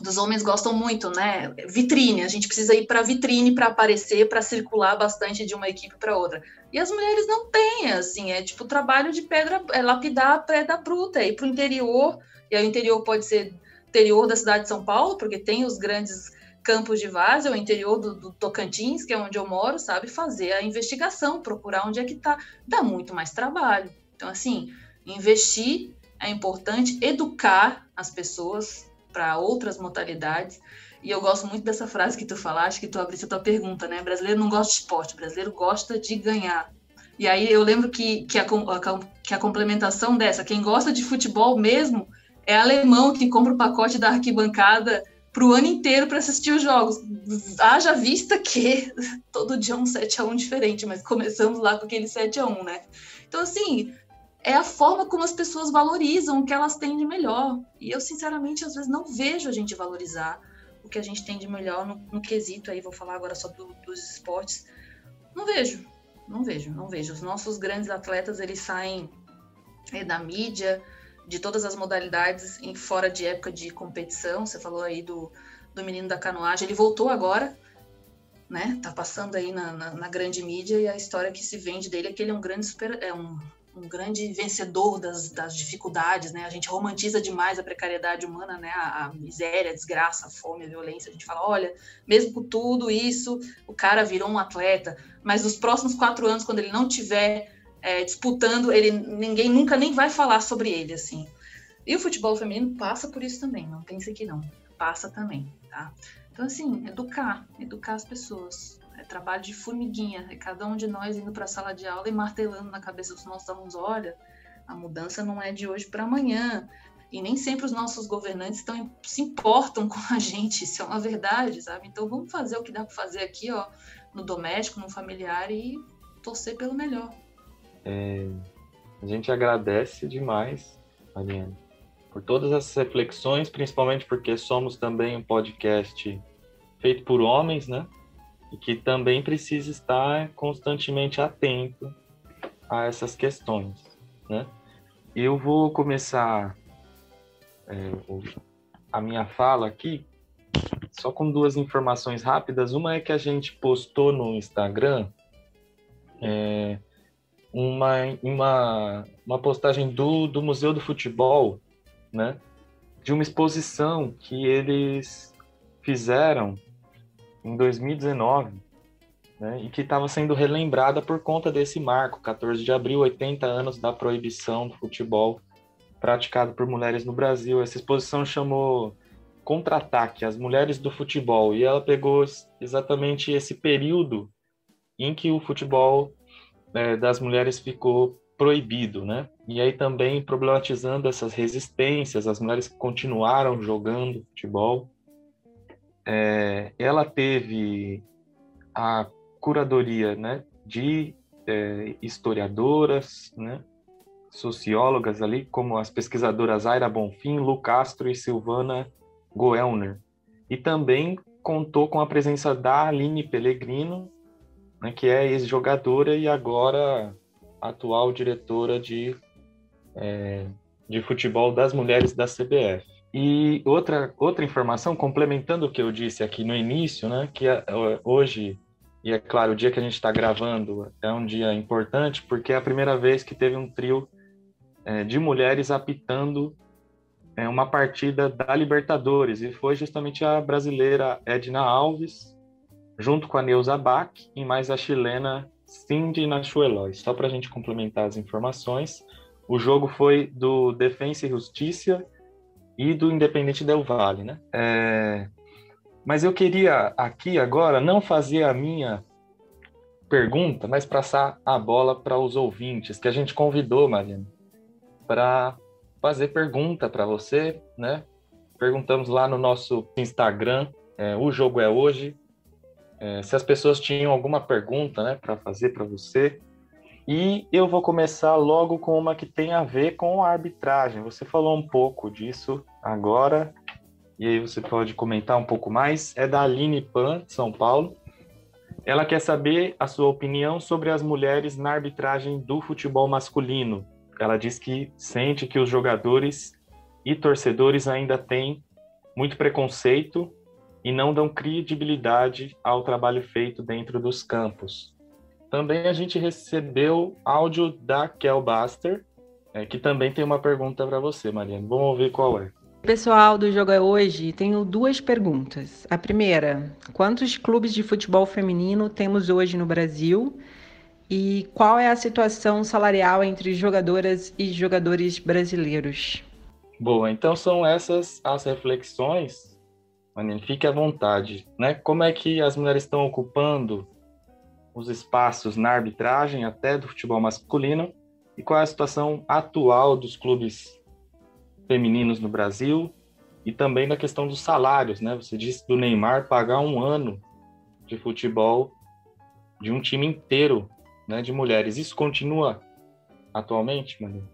dos homens gostam muito, né? Vitrine, a gente precisa ir para vitrine para aparecer, para circular bastante de uma equipe para outra. E as mulheres não têm, assim, é tipo trabalho de pedra, é lapidar a pedra bruta, é ir para o interior, e aí o interior pode ser interior da cidade de São Paulo, porque tem os grandes campos de várzea, o interior do, do, Tocantins, que é onde eu moro, sabe, fazer a investigação, procurar onde é que está, dá muito mais trabalho. Então, assim, investir é importante, educar as pessoas para outras modalidades. E eu gosto muito dessa frase que tu falaste, que tu abriste a tua pergunta, né? Brasileiro não gosta de esporte, brasileiro gosta de ganhar. E aí eu lembro que, que, a, que a complementação dessa, quem gosta de futebol mesmo, é alemão que compra o pacote da arquibancada para o ano inteiro para assistir os jogos. Haja vista que [laughs] todo dia é um 7 a 1 diferente, mas começamos lá com aquele 7 a 1 né? Então, assim, é a forma como as pessoas valorizam o que elas têm de melhor. E eu, sinceramente, às vezes não vejo a gente valorizar o que a gente tem de melhor no, no quesito aí, vou falar agora só do, dos esportes. Não vejo, não vejo, não vejo. Os nossos grandes atletas, eles saem é, da mídia, de todas as modalidades, em fora de época de competição. Você falou aí do, do menino da canoagem, ele voltou agora, né? Tá passando aí na, na, na grande mídia e a história que se vende dele é que ele é um grande super, é um um grande vencedor das, das, dificuldades, né? A gente romantiza demais a precariedade humana, né? A, a, miséria, a desgraça, a fome, a violência. A gente fala, olha, mesmo com tudo isso, o cara virou um atleta. Mas nos próximos quatro anos, quando ele não tiver é, disputando, ele ninguém nunca nem vai falar sobre ele, assim. E o futebol feminino passa por isso também. Não pense que não, passa também, tá? Então assim, educar, educar as pessoas. É trabalho de formiguinha, é cada um de nós indo para a sala de aula e martelando na cabeça dos nossos alunos: olha, a mudança não é de hoje para amanhã. E nem sempre os nossos governantes estão, se importam [laughs] com a gente, isso é uma verdade, sabe? Então vamos fazer o que dá para fazer aqui, ó, no doméstico, no familiar e torcer pelo melhor. É, a gente agradece demais, Mariana, por todas essas reflexões, principalmente porque somos também um podcast feito por homens, né? E que também precisa estar constantemente atento a essas questões, né? Eu vou começar é, a minha fala aqui só com duas informações rápidas. Uma é que a gente postou no Instagram é, uma, uma, uma postagem do, do Museu do Futebol, né? De uma exposição que eles fizeram em 2019, né? E que estava sendo relembrada por conta desse marco, 14 de abril, 80 anos da proibição do futebol praticado por mulheres no Brasil. Essa exposição chamou Contra-ataque, as mulheres do futebol, e ela pegou exatamente esse período em que o futebol é, das mulheres ficou proibido, né? E aí também problematizando essas resistências, as mulheres continuaram jogando futebol. É, ela teve a curadoria, né, de é, historiadoras, né, sociólogas ali, como as pesquisadoras Aira Bonfim, Lu Castro e Silvana Goelner. E também contou com a presença da Aline Pellegrino, né, que é ex-jogadora e agora atual diretora de, é, de futebol das mulheres da CBF. E outra, outra informação, complementando o que eu disse aqui no início, né, que é, hoje, e é claro, o dia que a gente está gravando é um dia importante, porque é a primeira vez que teve um trio é, de mulheres apitando é, uma partida da Libertadores, e foi justamente a brasileira Edna Alves, junto com a Neuza Bach, e mais a chilena Cindy Nachueloy. Só para a gente complementar as informações, o jogo foi do Defensa e Justiça e do Independente Del Valle, né? É... Mas eu queria aqui agora não fazer a minha pergunta, mas passar a bola para os ouvintes que a gente convidou, Mariana, para fazer pergunta para você, né? Perguntamos lá no nosso Instagram, é, o jogo é hoje, é, se as pessoas tinham alguma pergunta, né, para fazer para você. E eu vou começar logo com uma que tem a ver com a arbitragem. Você falou um pouco disso agora, e aí você pode comentar um pouco mais. É da Aline Pan, de São Paulo. Ela quer saber a sua opinião sobre as mulheres na arbitragem do futebol masculino ela diz que sente que os jogadores e torcedores ainda têm muito preconceito e não dão credibilidade ao trabalho feito dentro dos campos. Também a gente recebeu áudio da Kel Baster, é, que também tem uma pergunta para você, Mariana. Vamos ouvir qual é. Pessoal do Jogo é Hoje, tenho duas perguntas. A primeira, quantos clubes de futebol feminino temos hoje no Brasil? E qual é a situação salarial entre jogadoras e jogadores brasileiros? Boa, então são essas as reflexões. Manine, fique à vontade, né? Como é que as mulheres estão ocupando os espaços na arbitragem até do futebol masculino e qual é a situação atual dos clubes femininos no Brasil e também na questão dos salários, né? Você disse do Neymar pagar um ano de futebol de um time inteiro né, de mulheres. Isso continua atualmente, Manu?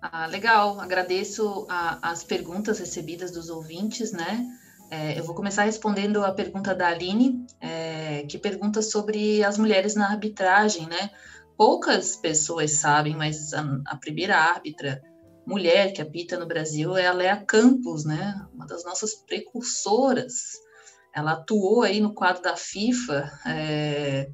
Ah, legal, agradeço a, as perguntas recebidas dos ouvintes, né? É, eu vou começar respondendo a pergunta da Aline, é, que pergunta sobre as mulheres na arbitragem, né? Poucas pessoas sabem, mas a, a primeira árbitra mulher que apita no Brasil é a Lea Campos, né? Uma das nossas precursoras. Ela atuou aí no quadro da FIFA, é,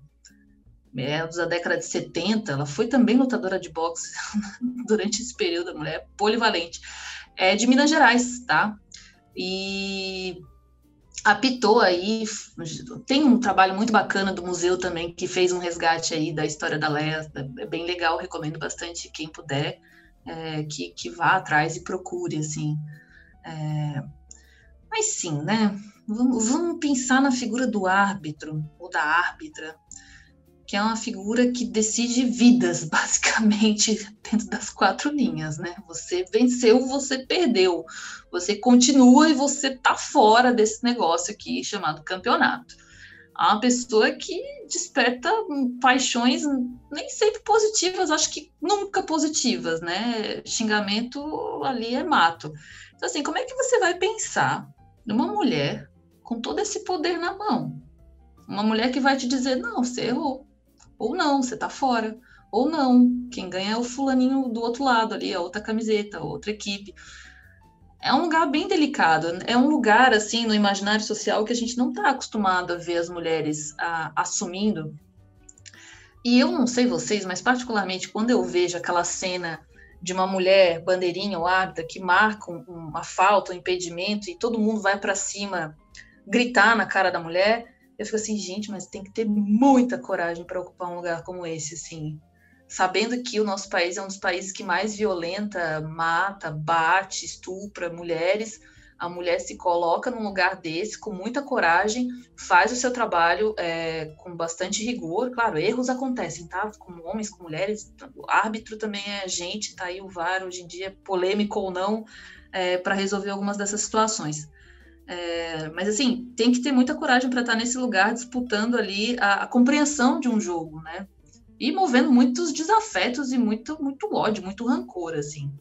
meados da década de 70, ela foi também lutadora de boxe [laughs] durante esse período, a mulher polivalente, é de Minas Gerais, tá? E apitou aí, tem um trabalho muito bacana do museu também, que fez um resgate aí da história da Leia, é bem legal, recomendo bastante quem puder, é, que, que vá atrás e procure, assim. É, mas sim, né? Vamos, vamos pensar na figura do árbitro, ou da árbitra, que é uma figura que decide vidas, [laughs] basicamente, dentro das quatro linhas, né? Você venceu, você perdeu. Você continua e você tá fora desse negócio aqui chamado campeonato. Há uma pessoa que desperta paixões nem sempre positivas, acho que nunca positivas, né? Xingamento ali é mato. Então, assim, como é que você vai pensar numa mulher com todo esse poder na mão? Uma mulher que vai te dizer, não, você errou. Ou não, você tá fora. Ou não, quem ganha é o fulaninho do outro lado ali, a outra camiseta, a outra equipe. É um lugar bem delicado. É um lugar, assim, no imaginário social que a gente não está acostumado a ver as mulheres a, assumindo. E eu não sei vocês, mas particularmente quando eu vejo aquela cena de uma mulher bandeirinha ou árbitra que marca uma falta, um impedimento e todo mundo vai para cima gritar na cara da mulher, eu fico assim, gente, mas tem que ter muita coragem para ocupar um lugar como esse, assim sabendo que o nosso país é um dos países que mais violenta, mata, bate, estupra mulheres, a mulher se coloca num lugar desse com muita coragem, faz o seu trabalho é, com bastante rigor. Claro, erros acontecem, tá? Com homens, com mulheres. O árbitro também é gente, tá aí o VAR hoje em dia, polêmico ou não, é, para resolver algumas dessas situações. É, mas assim, tem que ter muita coragem para estar nesse lugar disputando ali a, a compreensão de um jogo, né? e movendo muitos desafetos e muito, muito ódio, muito rancor, assim.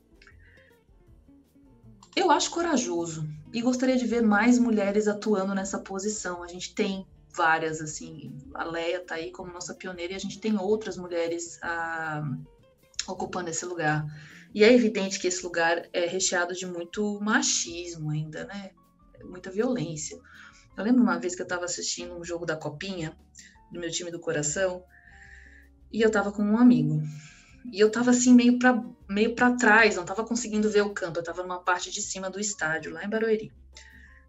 Eu acho corajoso e gostaria de ver mais mulheres atuando nessa posição. A gente tem várias, assim, a Leia tá aí como nossa pioneira e a gente tem outras mulheres ah, ocupando esse lugar. E é evidente que esse lugar é recheado de muito machismo ainda, né? Muita violência. Eu lembro uma vez que eu estava assistindo um jogo da Copinha, do meu time do coração, e eu tava com um amigo. E eu tava assim meio para meio para trás, não tava conseguindo ver o campo, eu tava numa parte de cima do estádio, lá em Barueri.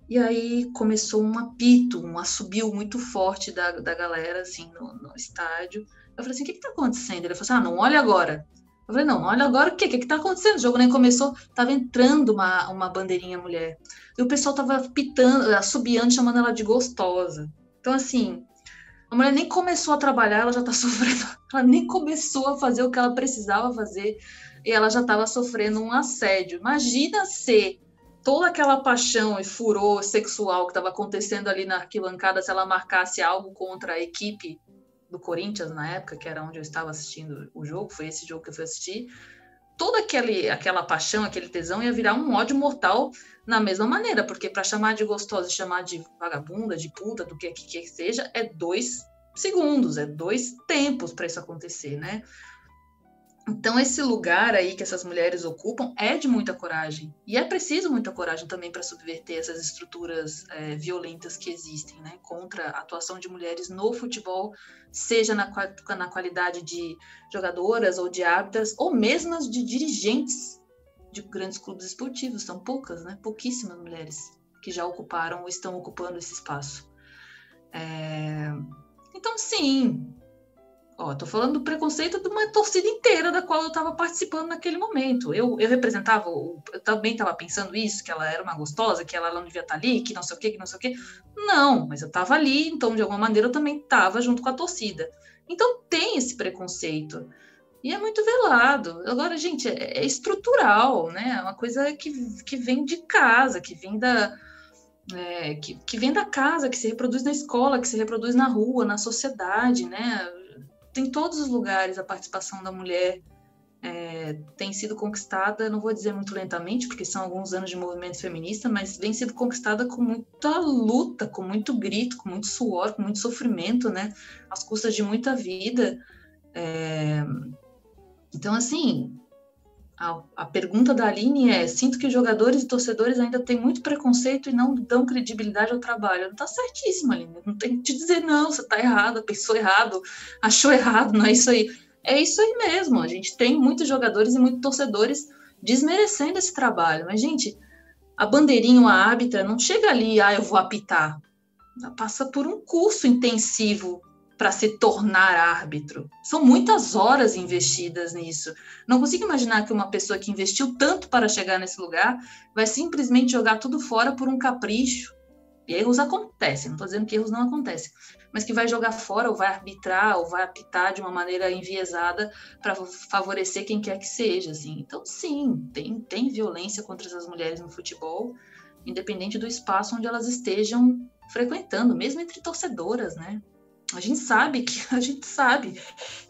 E aí começou um apito, um assobio muito forte da, da galera assim no, no estádio. Eu falei assim: "O que que tá acontecendo?" Ele falou assim: "Ah, não olha agora". Eu falei: "Não, olha agora o quê? O que que tá acontecendo?" O jogo nem começou, tava entrando uma uma bandeirinha mulher. E o pessoal tava pitando, assobiando, chamando ela de gostosa. Então assim, a mulher nem começou a trabalhar, ela já está [laughs] sofrendo. Ela nem começou a fazer o que ela precisava fazer e ela já estava sofrendo um assédio. Imagina se toda aquela paixão e furor sexual que estava acontecendo ali na arquibancada, se ela marcasse algo contra a equipe do Corinthians na época, que era onde eu estava assistindo o jogo, foi esse jogo que eu fui assistir. Toda aquele, aquela paixão, aquele tesão ia virar um ódio mortal na mesma maneira, porque para chamar de gostosa e chamar de vagabunda, de puta, do que que, que seja, é dois segundos, é dois tempos para isso acontecer, né? Então, esse lugar aí que essas mulheres ocupam é de muita coragem. E é preciso muita coragem também para subverter essas estruturas é, violentas que existem, né? Contra a atuação de mulheres no futebol, seja na, na qualidade de jogadoras ou de árbitras, ou mesmo de dirigentes de grandes clubes esportivos, são poucas, né? Pouquíssimas mulheres que já ocuparam ou estão ocupando esse espaço. É... Então, sim. Ó, tô falando do preconceito de uma torcida inteira da qual eu estava participando naquele momento. Eu, eu representava, eu também estava pensando isso, que ela era uma gostosa, que ela não devia estar tá ali, que não sei o quê, que não sei o quê. Não, mas eu estava ali, então de alguma maneira eu também estava junto com a torcida. Então tem esse preconceito. E é muito velado. Agora, gente, é, é estrutural, né? É uma coisa que, que vem de casa, que vem da. É, que, que vem da casa, que se reproduz na escola, que se reproduz na rua, na sociedade, né? Tem todos os lugares a participação da mulher é, tem sido conquistada, não vou dizer muito lentamente, porque são alguns anos de movimento feminista, mas vem sido conquistada com muita luta, com muito grito, com muito suor, com muito sofrimento, né? Às custas de muita vida. É, então, assim, a, a, pergunta da Aline é: sinto que jogadores e torcedores ainda têm muito preconceito e não dão credibilidade ao trabalho. Não tá certíssima, Aline. Não tem que te dizer, não, você tá errada, pensou errado, achou errado, não é isso aí. É isso aí mesmo. A gente tem muitos jogadores e muitos torcedores desmerecendo esse trabalho. Mas, gente, a bandeirinha, a árbitra, não chega ali, ah, eu vou apitar. Passa por um curso intensivo para se tornar árbitro. São muitas horas investidas nisso. Não consigo imaginar que uma pessoa que investiu tanto para chegar nesse lugar vai simplesmente jogar tudo fora por um capricho. E erros acontecem, não estou dizendo que erros não acontecem, mas que vai jogar fora ou vai arbitrar ou vai apitar de uma maneira enviesada para favorecer quem quer que seja. Assim. Então, sim, tem, tem violência contra essas mulheres no futebol, independente do espaço onde elas estejam frequentando, mesmo entre torcedoras, né? A gente sabe que [laughs] a gente sabe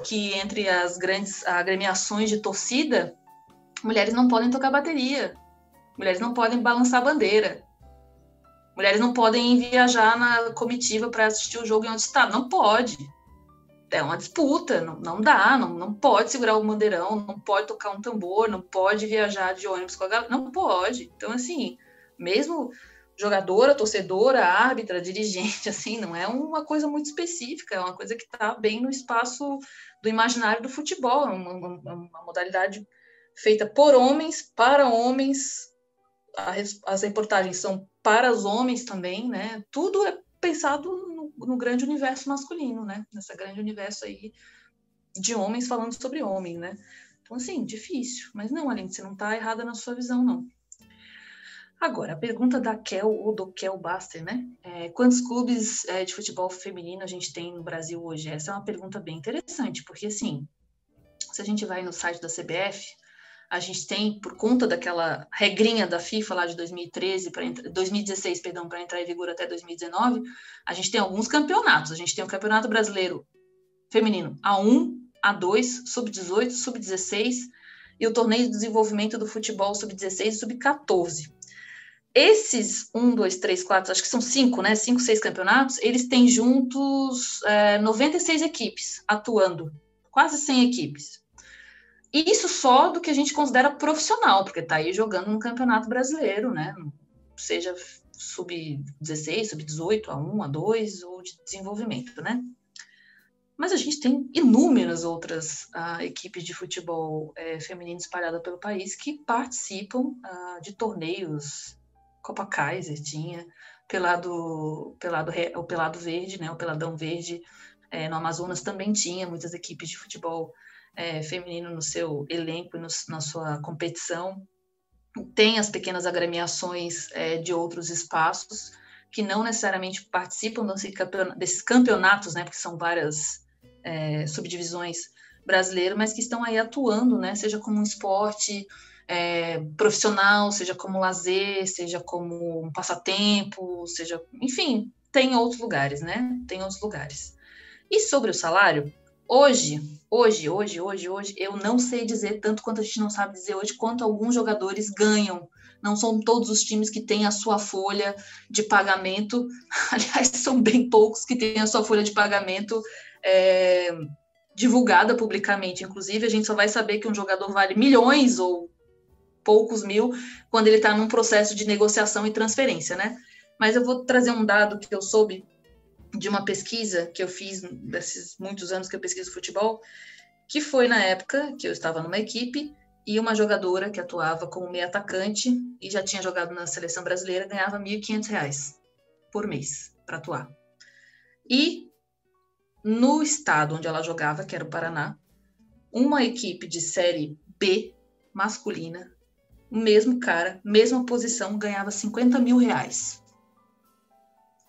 que entre as grandes agremiações de torcida, mulheres não podem tocar bateria, mulheres não podem balançar bandeira, Mulheres não podem viajar na comitiva para assistir o jogo em outro estado. Não pode. É uma disputa, não, não dá, não, não pode segurar o bandeirão, não pode tocar um tambor, não pode viajar de ônibus com a galera, não pode. Então, assim, mesmo jogadora, torcedora, árbitra, dirigente, [laughs] assim, não é uma coisa muito específica, é uma coisa que está bem no espaço do imaginário do futebol, é uma, uma, uma modalidade feita por homens, para homens, as reportagens são para os homens também, né? Tudo é pensado no, no, grande universo masculino, né? Nessa grande universo aí de homens falando sobre homens, né? Então, assim, difícil. Mas não, Aline, você não está errada na sua visão, não. Agora, a pergunta da Kel ou do Kel Baster, né? É, quantos clubes é, de futebol feminino a gente tem no Brasil hoje? Essa é uma pergunta bem interessante, porque, assim, se a gente vai no site da CBF, a gente tem, por conta daquela regrinha da FIFA lá de 2013 para 2016, perdão, para entrar em vigor até 2019, a gente tem alguns campeonatos. A gente tem o Campeonato Brasileiro Feminino A1, A2, Sub-18, Sub-16 e o Torneio de Desenvolvimento do Futebol Sub-16 e Sub-14. Esses um, dois, três, quatro, acho que são cinco, né? Cinco, seis campeonatos, eles têm juntos é, 96 equipes atuando, quase 100 equipes. Isso só do que a gente considera profissional, porque está aí jogando no Campeonato Brasileiro, né? Seja sub-16, sub-18, A1, A2 ou de desenvolvimento, né? Mas a gente tem inúmeras outras uh, equipes de futebol uh, feminino espalhadas pelo país que participam uh, de torneios. Copa Kaiser tinha, Pelado, Pelado, o Pelado Verde, né? O Peladão Verde eh, no Amazonas também tinha muitas equipes de futebol é, feminino no seu elenco e na sua competição. Tem as pequenas agremiações é, de outros espaços que não necessariamente participam desses campeonatos, né, porque são várias é, subdivisões brasileiras, mas que estão aí atuando, né, seja como um esporte é, profissional, seja como lazer, seja como um passatempo, seja, enfim, tem outros lugares, né? Tem outros lugares. E sobre o salário, Hoje, hoje, hoje, hoje, hoje, eu não sei dizer tanto quanto a gente não sabe dizer hoje, quanto alguns jogadores ganham. Não são todos os times que têm a sua folha de pagamento. [laughs] Aliás, são bem poucos que têm a sua folha de pagamento é, divulgada publicamente. Inclusive, a gente só vai saber que um jogador vale milhões ou poucos mil quando ele está num processo de negociação e transferência, né? Mas eu vou trazer um dado que eu soube de uma pesquisa que eu fiz desses muitos anos que eu pesquiso futebol, que foi na época que eu estava numa equipe e uma jogadora que atuava como meia atacante e já tinha jogado na seleção brasileira ganhava R$ 1.500 por mês para atuar. E no estado onde ela jogava, que era o Paraná, uma equipe de série B masculina, o mesmo cara, mesma posição, ganhava 50 mil reais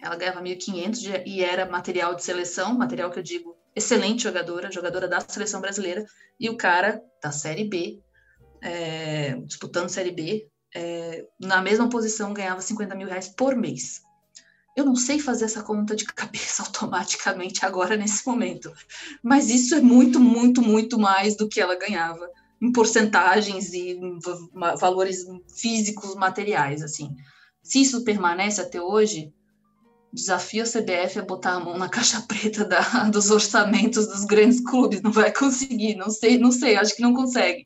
ela ganhava 1.500 e era material de seleção, material que eu digo excelente jogadora, jogadora da seleção brasileira, e o cara da Série B, é, disputando Série B, é, na mesma posição ganhava 50 mil reais por mês. Eu não sei fazer essa conta de [laughs] cabeça automaticamente agora nesse momento, mas isso é muito, muito, muito mais do que ela ganhava em porcentagens e valores físicos, materiais, assim. Se isso permanece até hoje, desafio a CBF a botar a mão na caixa preta da, [laughs] dos orçamentos dos grandes clubes. Não vai conseguir, não sei, não sei, acho que não consegue.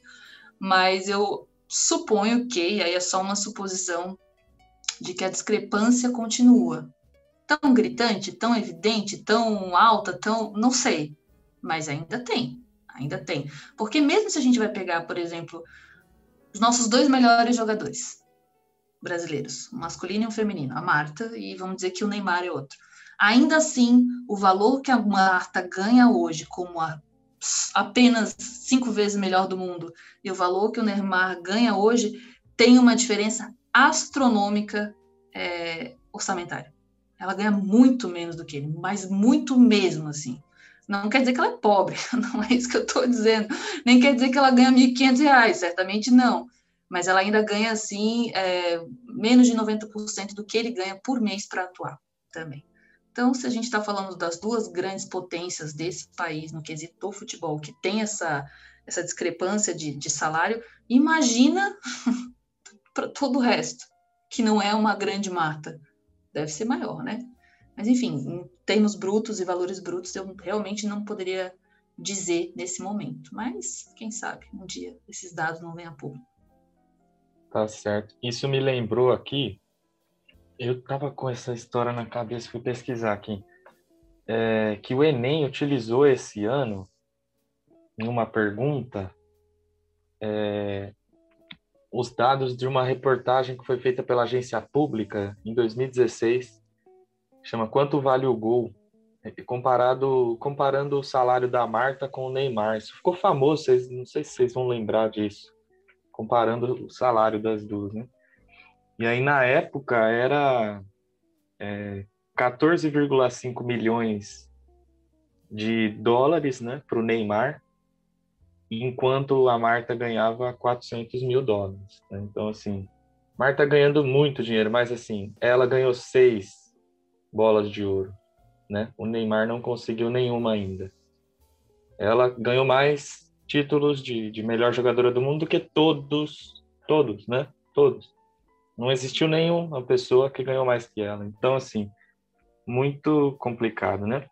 Mas eu suponho que, e aí é só uma suposição, de que a discrepância continua. Tão gritante, tão evidente, tão alta, tão. não sei. Mas ainda tem. Ainda tem. Porque mesmo se a gente vai pegar, por exemplo, os nossos dois melhores jogadores, brasileiros, um masculino e um feminino, a Marta, e vamos dizer que o Neymar é outro. Ainda assim, o valor que a Marta ganha hoje como a apenas cinco vezes melhor do mundo e o valor que o Neymar ganha hoje tem uma diferença astronômica é, orçamentária. Ela ganha muito menos do que ele, mas muito mesmo, assim. Não quer dizer que ela é pobre, [laughs] não é isso que eu estou dizendo. Nem quer dizer que ela ganha R$ 1.500, certamente não mas ela ainda ganha, assim, é, menos de 90% do que ele ganha por mês para atuar também. Então, se a gente está falando das duas grandes potências desse país no quesito do futebol, que tem essa, essa discrepância de, de salário, imagina [laughs] para todo o resto, que não é uma grande mata. deve ser maior, né? Mas enfim, em termos brutos e valores brutos, eu realmente não poderia dizer nesse momento. Mas quem sabe um dia esses dados não venham a público. Tá certo. Isso me lembrou aqui. Eu tava com essa história na cabeça, fui pesquisar aqui. É, que o Enem utilizou esse ano em uma pergunta é, os dados de uma reportagem que foi feita pela agência pública em 2016, chama Quanto Vale o Gol, comparado, comparando o salário da Marta com o Neymar. Isso ficou famoso, vocês, não sei se vocês vão lembrar disso, comparando o salário das duas, né? E aí, na época, era é, 14,5 milhões de dólares né, para o Neymar enquanto a Marta ganhava 400 mil dólares. Né? Então, assim, Marta ganhando muito dinheiro, mas assim, ela ganhou seis bolas de ouro, né? O Neymar não conseguiu nenhuma ainda. Ela ganhou mais títulos de, de melhor jogadora do mundo do que todos, todos, né? Todos. Não existiu nenhuma pessoa que ganhou mais que ela. Então, assim, muito complicado, né?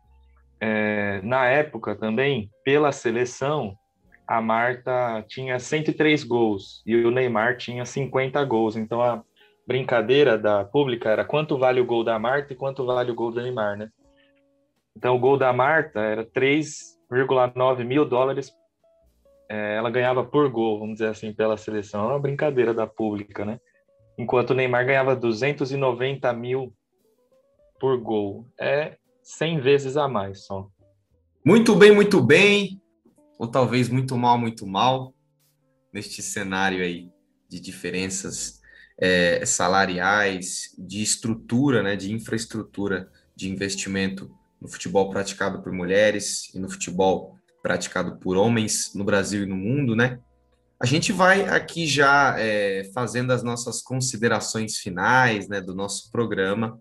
É, na época também, pela seleção, a Marta tinha 103 gols e o Neymar tinha 50 gols. Então a brincadeira da pública era quanto vale o gol da Marta e quanto vale o gol do Neymar, né? Então o gol da Marta era 3,9 mil dólares. É, ela ganhava por gol, vamos dizer assim, pela seleção. É uma brincadeira da pública, né? Enquanto o Neymar ganhava 290 mil por gol. É 100 vezes a mais só. Muito bem, muito bem ou talvez muito mal, muito mal, neste cenário aí de diferenças é, salariais, de estrutura, né, de infraestrutura de investimento no futebol praticado por mulheres e no futebol praticado por homens no Brasil e no mundo, né? A gente vai aqui já é, fazendo as nossas considerações finais, né, do nosso programa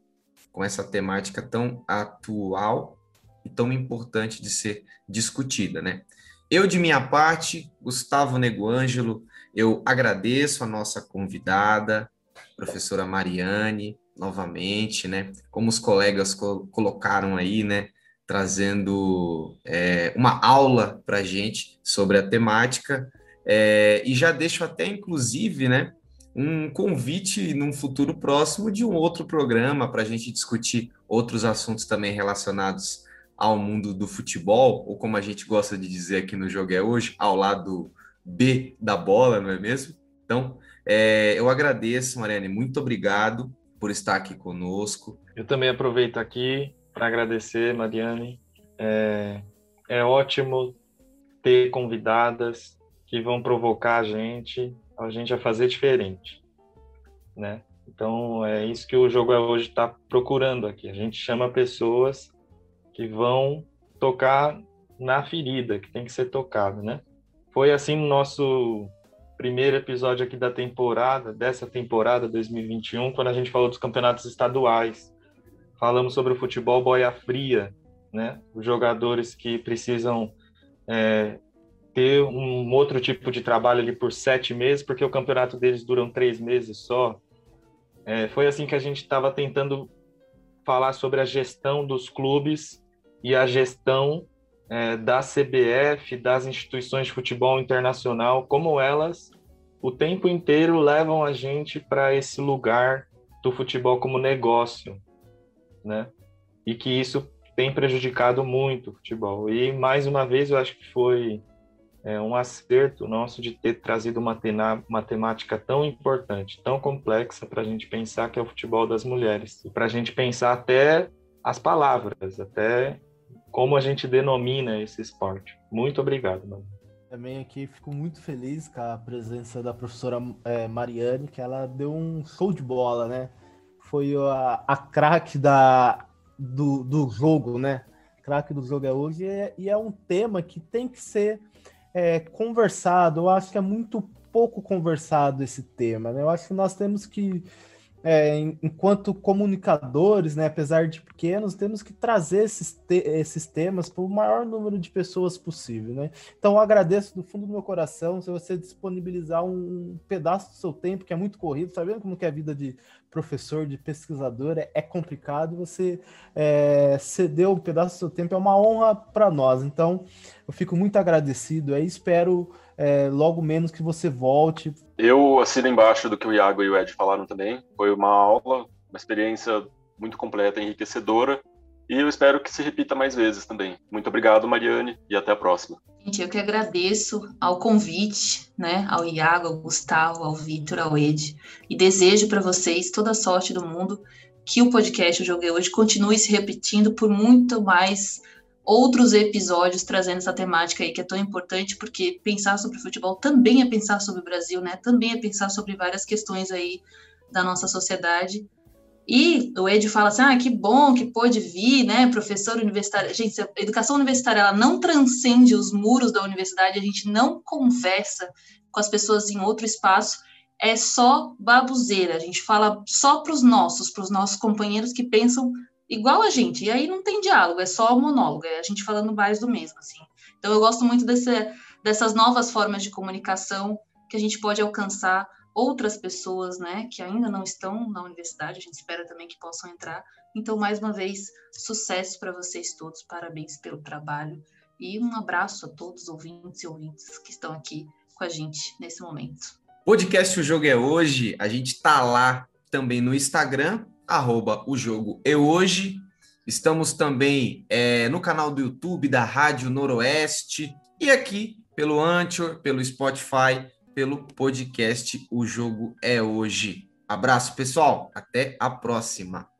com essa temática tão atual e tão importante de ser discutida, né? Eu, de minha parte, Gustavo Neguângelo, eu agradeço a nossa convidada, professora Mariane, novamente, né? Como os colegas co colocaram aí, né? Trazendo é, uma aula para a gente sobre a temática. É, e já deixo até, inclusive, né? Um convite num futuro próximo de um outro programa para a gente discutir outros assuntos também relacionados ao mundo do futebol, ou como a gente gosta de dizer aqui no Jogo é Hoje, ao lado B da bola, não é mesmo? Então, é, eu agradeço, Mariane, muito obrigado por estar aqui conosco. Eu também aproveito aqui para agradecer, Mariane. É, é ótimo ter convidadas que vão provocar a gente, a gente a fazer diferente, né? Então é isso que o jogo é hoje está procurando aqui. A gente chama pessoas que vão tocar na ferida, que tem que ser tocada, né? Foi assim no nosso primeiro episódio aqui da temporada, dessa temporada 2021, quando a gente falou dos campeonatos estaduais. Falamos sobre o futebol boia fria, né? Os jogadores que precisam é, ter um outro tipo de trabalho ali por sete meses, porque o campeonato deles dura três meses só. É, foi assim que a gente estava tentando falar sobre a gestão dos clubes e a gestão é, da CBF, das instituições de futebol internacional, como elas o tempo inteiro levam a gente para esse lugar do futebol como negócio, né? E que isso tem prejudicado muito o futebol. E mais uma vez eu acho que foi é, um acerto nosso de ter trazido uma, uma temática tão importante, tão complexa para a gente pensar que é o futebol das mulheres para a gente pensar até as palavras, até como a gente denomina esse esporte. Muito obrigado, mano. Também aqui fico muito feliz com a presença da professora é, Mariane, que ela deu um show de bola, né? Foi a, a craque da, do, do jogo, né? Craque do jogo é hoje, e, e é um tema que tem que ser é, conversado. Eu acho que é muito pouco conversado esse tema, né? Eu acho que nós temos que é, enquanto comunicadores, né, apesar de pequenos, temos que trazer esses, te esses temas para o maior número de pessoas possível. Né? Então, eu agradeço do fundo do meu coração se você disponibilizar um pedaço do seu tempo, que é muito corrido, sabendo como que é a vida de professor, de pesquisador, é, é complicado, você é, ceder um pedaço do seu tempo, é uma honra para nós. Então, eu fico muito agradecido e espero é, logo menos que você volte. Eu assino embaixo do que o Iago e o Ed falaram também. Foi uma aula, uma experiência muito completa, enriquecedora. E eu espero que se repita mais vezes também. Muito obrigado, Mariane, e até a próxima. Gente, eu que agradeço ao convite, né, ao Iago, ao Gustavo, ao Vitor, ao Ed, e desejo para vocês toda a sorte do mundo, que o podcast Eu Joguei Hoje continue se repetindo por muito mais outros episódios trazendo essa temática aí que é tão importante, porque pensar sobre futebol também é pensar sobre o Brasil, né? Também é pensar sobre várias questões aí da nossa sociedade. E o Ed fala assim: ah, que bom que pôde vir, né, professor universitário. Gente, a educação universitária ela não transcende os muros da universidade, a gente não conversa com as pessoas em outro espaço, é só babuzeira. A gente fala só para os nossos, para os nossos companheiros que pensam igual a gente. E aí não tem diálogo, é só monólogo, é a gente falando mais do mesmo, assim. Então eu gosto muito desse, dessas novas formas de comunicação que a gente pode alcançar outras pessoas, né, que ainda não estão na universidade, a gente espera também que possam entrar. Então, mais uma vez, sucesso para vocês todos, parabéns pelo trabalho e um abraço a todos os ouvintes e ouvintes que estão aqui com a gente nesse momento. Podcast O Jogo é Hoje, a gente tá lá também no Instagram, arroba o jogo é hoje. Estamos também é, no canal do YouTube da Rádio Noroeste e aqui pelo Anchor, pelo Spotify, pelo podcast O Jogo é Hoje. Abraço, pessoal. Até a próxima.